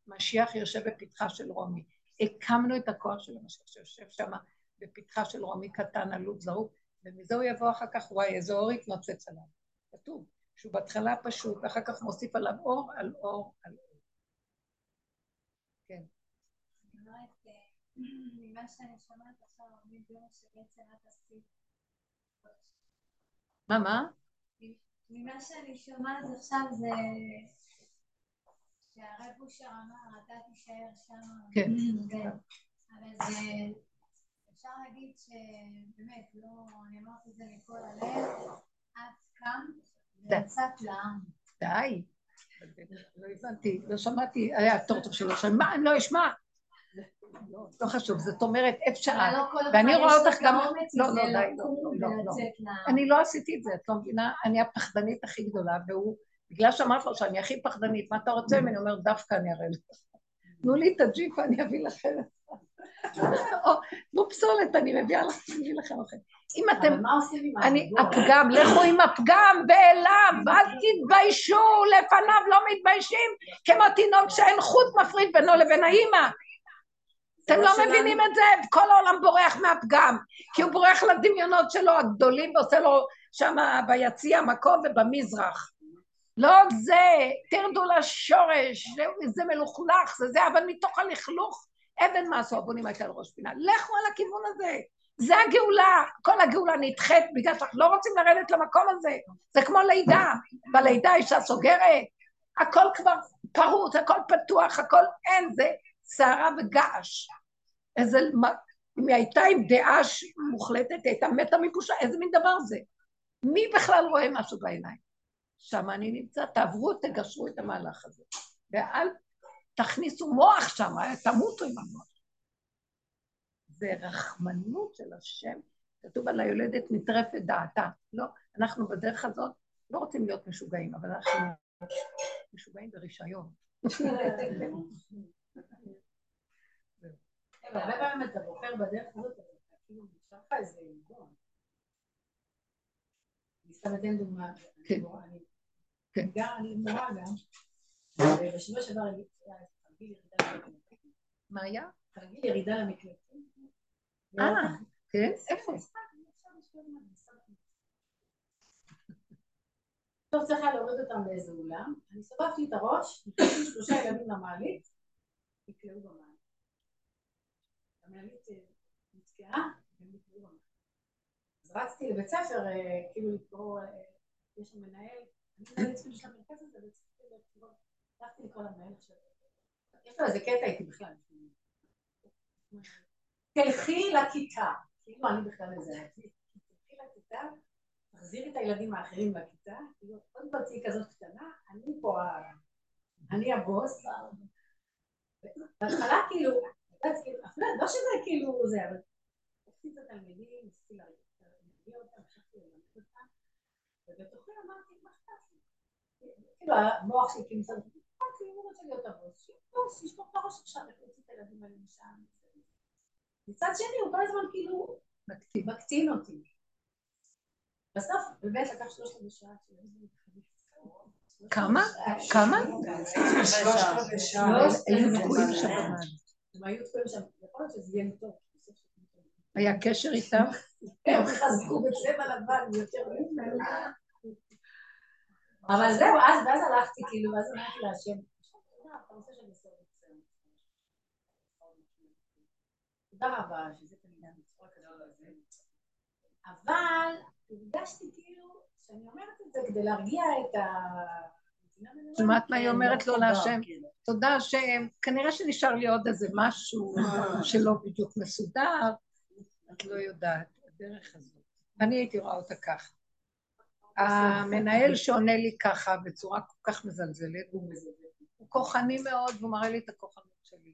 משיח יושב בפתחה של רומי. הקמנו את הכוח של המשיח שיושב שם בפתחה של רומי קטן, עלוב, זרוק, ומזה הוא יבוא אחר כך, וואי, איזה אור יתנוצץ עליו. כתוב, שהוא בהתחלה פשוט, ואחר כך מוסיף עליו אור על אור על אור. כן. ממה שאני שומעת עכשיו, שבעצם את עשית מה, מה? ממה שאני שומעת עכשיו זה שהרב אושר אמר, אתה תישאר שם. כן. אבל זה, אפשר להגיד שבאמת, לא, אני אמרתי את זה מכל הלב, את קמת. די. לא הבנתי, לא שמעתי, היה יותר טוב שלא שמעתי, מה, אני לא אשמע? לא חשוב, זאת אומרת, אפשר, ואני רואה אותך גם, לא, לא, די, לא, לא, לא, אני לא עשיתי את זה, את לא מבינה? אני הפחדנית הכי גדולה, והוא, בגלל שאמרת לו שאני הכי פחדנית, מה אתה רוצה ממני? אומר, דווקא אני אראה לך. תנו לי את הג'יפ, אני אביא לכם. תנו פסולת, אני מביאה לכם, אני לכם אחר. אם אתם, אני, הפגם, לכו עם הפגם ואליו, אל תתביישו, לפניו לא מתביישים, כמו תינוק שאין חוט מפריד בינו לבין האימא. אתם לא מבינים את זה? כל העולם בורח מהפגם, כי הוא בורח לדמיונות שלו הגדולים ועושה לו שם ביציע מקום ובמזרח. לא זה, תרדו לשורש, זה מלוכלך, זה זה, אבל מתוך הלכלוך, אבן מה עשו הבונים הייתה על ראש פינה. לכו על הכיוון הזה, זה הגאולה, כל הגאולה נדחית בגלל שאנחנו לא רוצים לרדת למקום הזה, זה כמו לידה, בלידה אישה סוגרת, הכל כבר פרוץ, הכל פתוח, הכל אין, זה סערה וגעש. איזה, אם היא הייתה עם דעה מוחלטת, היא הייתה מתה מבושה, איזה מין דבר זה? מי בכלל רואה משהו בעיניים? שם אני נמצא, תעברו, תגשרו את המהלך הזה. ואל תכניסו מוח שם, תמותו עם המוח. זה רחמנות של השם כתוב על היולדת נטרפת דעתה. לא, אנחנו בדרך הזאת לא רוצים להיות משוגעים, אבל אנחנו משוגעים ברישיון. אבל הרבה פעמים אתה בוחר בדרך הזאת, אבל אתה כאילו נשאר לך איזה עלבון. אני סתם אתן דוגמה. כן. אני מורה- כן. אני מורה גם. ובשבוע שעבר תרגיל ירידה למקלטים. מה היה? תרגיל ירידה למקלטים. אה, כן? איפה? טוב, צריך היה להוריד אותם באיזה אולם, אני סובבתי את הראש, נכנסתי שלושה ילדים למעלית, נקלעו במעלית. המעלית אה, נתקעה, והם נקלעו במעלית. אז רצתי לבית ספר, אה, כאילו לקרוא, אה, יש שם מנהל, אני מנהלת של המרכז הזה, וצריכתי לקרוא, הלכתי. יש לו איזה קטע איתי בכלל. תלכי לכיתה, כאילו אני בכלל איזה, תלכי לכיתה, תחזירי את הילדים האחרים לכיתה, כאילו, כל תהיי כזאת קטנה, אני פה, ה- אני הבוס. בהתחלה כאילו, כאילו, לא שזה כאילו זה, אבל לקחתי את התלמידים, ניסיתי להרגיע אותם, המשכתי ללמד אותם, ובתוכי אמרתי, מה אכפת לי? כאילו, המוח שלי כאילו, לי, הוא רוצה להיות הבוס, שיהיה בוס, שישפוך את הראש עכשיו, להוציא את הילדים האלה משם. מצד שני, הוא כל הזמן כאילו מקטין. אותי. בסוף, באמת לקח שלושת רבעי שעה. כמה? כמה? היו תקועים שם. הם היו תקועים שם, יכול להיות שזה יהיה טוב. היה קשר איתם? הם חזקו בצבע לבן יותר ממנו. אבל זהו, אז, ואז הלכתי, כאילו, ואז אמרתי להשם. תודה רבה, שזה כנראה בצורה כזאת. אבל הרגשתי כאילו, שאני אומרת את זה כדי להרגיע את ה... שמעת מה היא אומרת לו להשם? כן. תודה השם, כנראה שנשאר לי עוד איזה משהו שלא בדיוק מסודר, את לא יודעת, הדרך הזאת. אני הייתי רואה אותה ככה. המנהל שעונה לי ככה בצורה כל כך מזלזלת, הוא כוחני מאוד והוא מראה לי את הכוחנות שלי.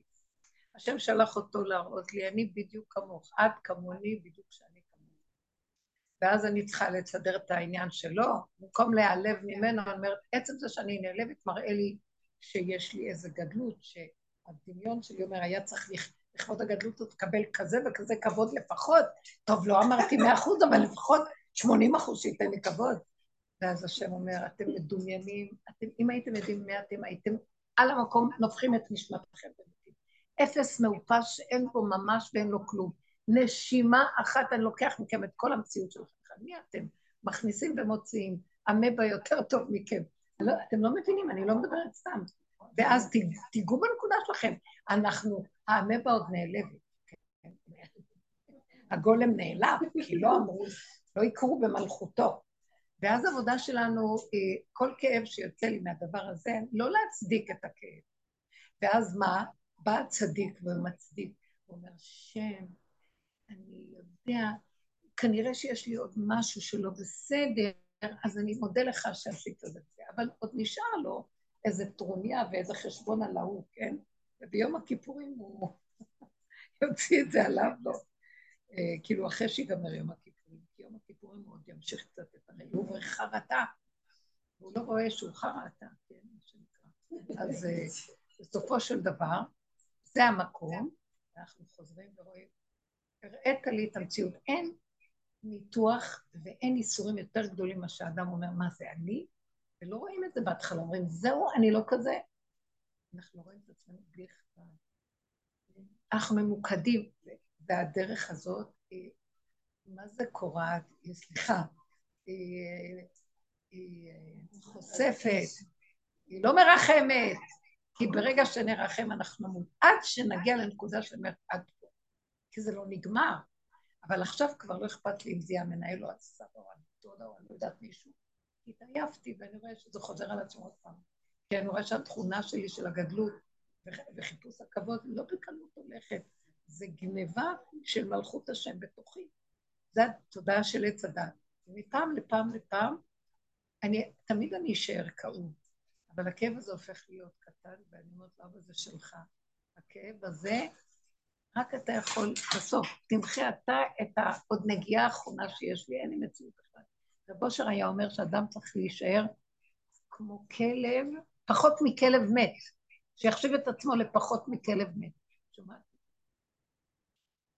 השם שלח אותו להראות לי, אני בדיוק כמוך, את כמוני בדיוק שאני כמוני. ואז אני צריכה לסדר את העניין שלו, במקום להיעלב ממנו, אני אומרת, עצם זה שאני נעלבת מראה לי שיש לי איזה גדלות, שהדמיון שלי אומר, היה צריך לכ- לכבוד הגדלות הזאת לקבל כזה וכזה כבוד לפחות. טוב, לא אמרתי מאה אחוז, אבל לפחות שמונים אחוז שייתן לי כבוד. ואז השם אומר, אתם מדומיינים, אתם, אם הייתם יודעים מי אתם, הייתם על המקום נופחים את נשמתכם. אפס מעופש שאין בו ממש ואין לו כלום. נשימה אחת אני לוקח מכם את כל המציאות שלכם. מי אתם? מכניסים ומוציאים. המבה יותר טוב מכם. לא, אתם לא מבינים, אני לא מדברת סתם. ואז תיגעו בנקודה שלכם. אנחנו, המבה עוד נעלבת. כן. הגולם נעלב, כי לא אמרו, לא יקרו במלכותו. ואז העבודה שלנו, היא, כל כאב שיוצא לי מהדבר הזה, לא להצדיק את הכאב. ואז מה? בא הצדיק ומצדיק, הוא אומר, שם, אני יודע, כנראה שיש לי עוד משהו שלא בסדר, אז אני מודה לך שעשית את זה. אבל עוד נשאר לו איזה טרוניה ואיזה חשבון על ההוא, כן? וביום הכיפורים הוא יוציא את זה עליו, לא. אה, כאילו אחרי שיגמר יום הכיפורים, כי יום הכיפורים הוא עוד ימשיך קצת הרי, הוא חרטה, והוא לא רואה שהוא חרטה, כן, מה שנקרא. אז אה, בסופו של דבר, זה המקום, אנחנו חוזרים ורואים, הראית לי את המציאות. אין ניתוח ואין איסורים יותר גדולים ממה שהאדם אומר, מה זה אני? ולא רואים את זה בהתחלה, אומרים, זהו, אני לא כזה. אנחנו רואים את עצמנו בלי אכפת. אנחנו ממוקדים, והדרך הזאת, היא, מה זה קורעת? היא, סליחה, היא, היא חושפת, היא לא מרחמת, כי ברגע שנרחם אנחנו נמות, עד שנגיע לנקודה עד פה, כי זה לא נגמר. אבל עכשיו כבר לא אכפת לי אם זה יהיה המנהל או הסבא או הדודה או אני יודעת מישהו. התעייפתי ואני רואה שזה חוזר על עצמו עוד פעם. כי אני רואה שהתכונה שלי של הגדלות וח- וחיפוש הכבוד לא בקלות הולכת. זה גניבה של מלכות השם בתוכי. זו התודעה של עץ הדת. ומפעם לפעם לפעם, אני, תמיד אני אשאר כאוב, אבל הכאב הזה הופך להיות קטן, ואני אומרת אבא זה שלך. הכאב הזה, רק אתה יכול, בסוף, תמחה אתה את העוד נגיעה האחרונה שיש לי, אין לי מציאות. רב אושר היה אומר שאדם צריך להישאר כמו כלב, פחות מכלב מת, שיחשיב את עצמו לפחות מכלב מת. שומעת?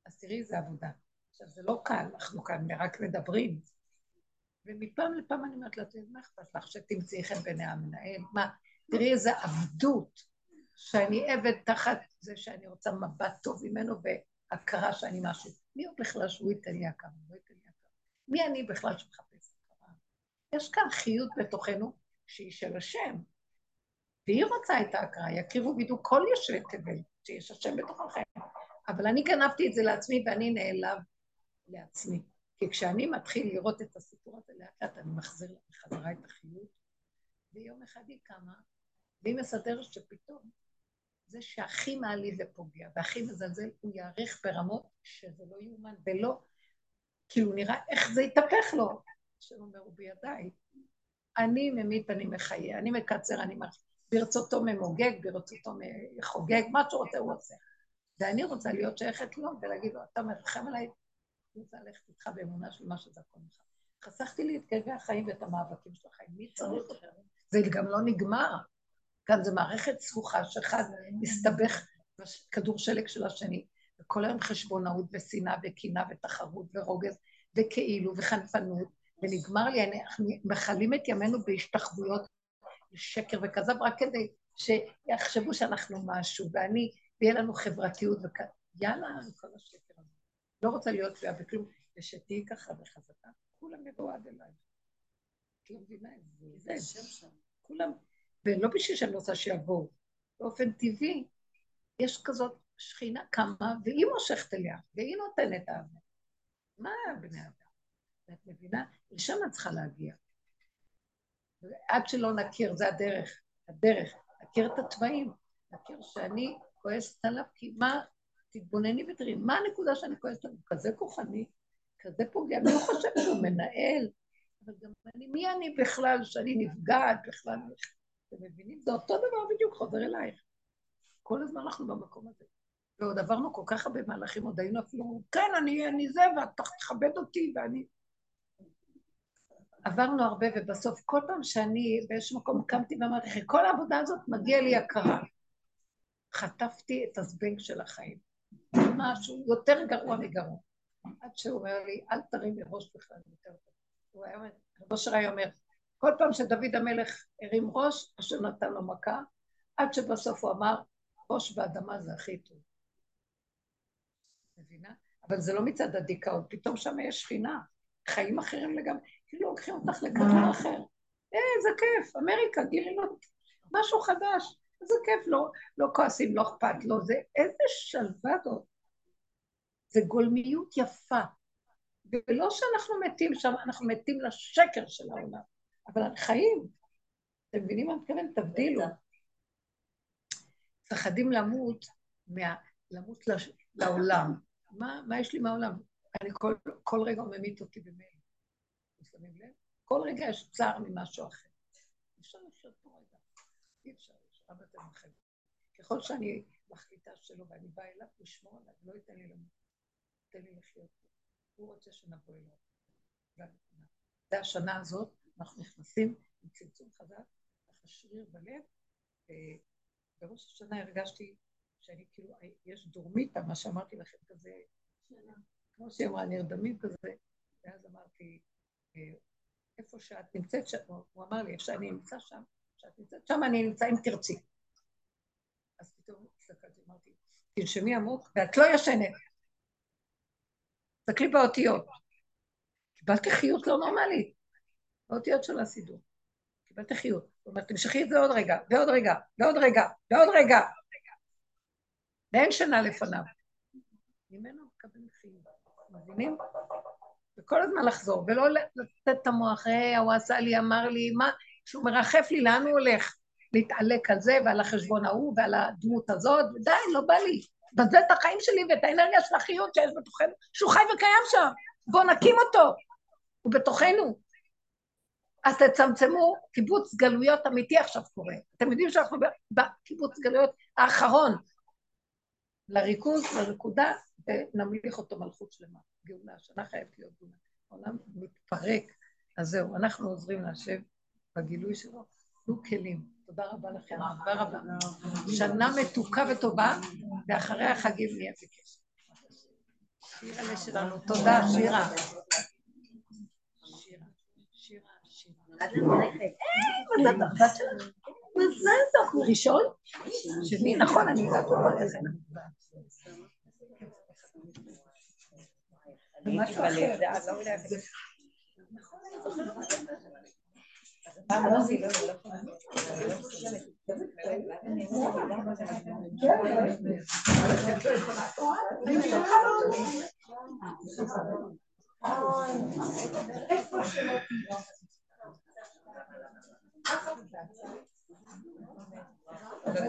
אז תראי איזה עבודה. עכשיו, זה לא קל, אנחנו כאן רק מדברים. ומפעם לפעם אני אומרת לעצמי, מה אכפת לך שתמצאי חן בעיני המנהל? מה, תראי איזה עבדות, שאני עבד תחת זה שאני רוצה מבט טוב ממנו והכרה שאני משהו. מי הוא בכלל שהוא ייתן לי הכרה? לא ייתן לי הכרה. מי אני בכלל שמחפש הכרה? יש כאן חיות בתוכנו שהיא של השם, והיא רוצה את ההכרה, יקריבו בדיוק כל יושבי תבל, שיש השם בתוככם. אבל אני גנבתי את זה לעצמי ואני נעלב לעצמי. כי כשאני מתחיל לראות את הסיפור הזה לאט לאט, אני מחזיר בחזרה את החיות, ויום אחד היא קמה, והיא מסדרת שפתאום זה שהכי מעליב ופוגע והכי מזלזל, הוא יעריך ברמות שזה לא יאומן, ולא, הוא נראה איך זה יתהפך לו. השם אומר, הוא בידיי. אני ממית, אני מחיה, אני מקצר, אני מח... ברצותו ממוגג, ברצותו חוגג, מה שהוא רוצה הוא עושה. ואני רוצה להיות שייכת לו ולהגיד לו, אתה מרחם עליי, אני רוצה ללכת איתך באמונה של מה שזה הכל לך. חסכתי לי את כאבי החיים ואת המאבקים של החיים, מי צריך? זה גם לא נגמר. כאן זו מערכת סבוכה שאחד מסתבך בכדור שלג של השני, וכל היום חשבונאות ושנאה וקינה ותחרות ורוגז וכאילו וחנפנות, ונגמר לי, אנחנו מכלים את ימינו בהשתחוויות שקר וכזב, רק כדי שיחשבו שאנחנו משהו, ואני, ויהיה לנו חברתיות וכ... יאללה, כל השקר. לא רוצה להיות תלויה בכלום, ושתהיי ככה וחזקה, כולם יבואו עד אליי. את לא מבינה את זה, זה, כולם, ולא בשביל שאני רוצה שיבואו, באופן טבעי, יש כזאת שכינה קמה, והיא מושכת אליה, והיא נותנת אהבה. מה בני אדם? ואת מבינה? לשם את צריכה להגיע. עד שלא נכיר, זה הדרך, הדרך, נכיר את התוואים, נכיר שאני כועסת עליו, כי מה, תתבונני ותראי, מה הנקודה שאני כועסת עליו? כזה כוחני, כזה פוגע, מי הוא חושב שהוא מנהל? אבל גם אני, מי אני בכלל, שאני נפגעת בכלל? אתם מבינים? זה אותו דבר בדיוק חוזר אלייך. כל הזמן אנחנו במקום הזה. ועוד עברנו כל כך הרבה מהלכים, עוד היינו אפילו, כן, אני, אני זה, ואתה תכבד אותי, ואני... עברנו הרבה, ובסוף, כל פעם שאני באיזשהו מקום קמתי ואמרתי, כל העבודה הזאת מגיע לי הכרה. חטפתי את הזבנג של החיים. משהו יותר גרוע מגרוע. עד שהוא אומר לי, אל תרימי ראש בכלל יותר טוב. הוא היה אומר, רב אושר היה אומר, כל פעם שדוד המלך הרים ראש, השם נתן לו מכה, עד שבסוף הוא אמר, ראש באדמה זה הכי טוב. מבינה? אבל זה לא מצד הדיכאון, פתאום שם יש שכינה, חיים אחרים לגמרי. כאילו לוקחים אותך לכדור אחר. אה, איזה כיף, אמריקה, גילינו משהו חדש. איזה כיף, לא, לא כועסים, לא אכפת לו, זה איזה שלווה זאת. זה גולמיות יפה. ולא שאנחנו מתים שם, אנחנו מתים לשקר של העולם, אבל חיים. אתם מבינים מה אני מתכוונת? תבדילו. מפחדים למות, מה, למות לש, לעולם. מה, מה יש לי מהעולם? אני כל, כל רגע ממית אותי במילא. שמים לב? כל רגע יש צער ממשהו אחר. אי אפשר לחיות פה רגע. אי אפשר, אתם אחר. ככל שאני מחליטה שלא, ואני באה אליו לשמור עליו, לא ייתן לי למות. תן לי לחיות. הוא רוצה שנבוא אליו. זה השנה הזאת, אנחנו נכנסים עם צמצום חזק, ככה שריר בלב. בראש השנה הרגשתי שאני כאילו, יש דורמיטה, מה שאמרתי לכם כזה, כמו שהיא אמרה, נרדמים כזה, ואז אמרתי, איפה שאת נמצאת. הוא אמר לי, איפה שאני נמצא שם, שאת נמצאת שם, אני נמצא אם תרצי. אז פתאום הסתכלתי, אמרתי, תנשמי עמוק, ואת לא ישנת. תסתכלי באותיות. קיבלתי חיות לא נורמלית, באותיות של הסידור. קיבלתי חיות. זאת אומרת, תמשכי את זה עוד רגע, ועוד רגע, ועוד רגע, ועוד רגע. ואין שנה לפניו. ממנו מקבלים חיות. מבינים? וכל הזמן לחזור, ולא לתת את המוח, היי, הוא עשה לי, אמר לי, מה, שהוא מרחף לי, לאן הוא הולך? להתעלק על זה ועל החשבון ההוא ועל הדמות הזאת, ודי, לא בא לי. בזה את החיים שלי ואת האנרגיה של החיות שיש בתוכנו, שהוא חי וקיים שם. בואו נקים אותו, הוא בתוכנו. אז תצמצמו, קיבוץ גלויות אמיתי עכשיו קורה. אתם יודעים שאנחנו בקיבוץ גלויות האחרון. לריכוז, לנקודה, ונמליך אותו מלכות שלמה. גאולה, השנה חייבת להיות גאולה. העולם מתפרק. אז זהו, אנחנו עוזרים להשב בגילוי שלו. תנו כלים. תודה רבה לכם, תודה רבה. שנה מתוקה וטובה, ואחרי החגים נהיה בקשר. שירה שלנו, תודה, שירה. שירה, שירה, שירה. מזל טוב. ראשון? שני, נכון, אני יודעת לברך. זה משהו אחר.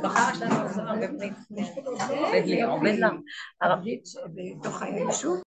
בחר שלנו עושה הרבה בני. עובד לי, עובד לה. ערבית בתוך היישוב,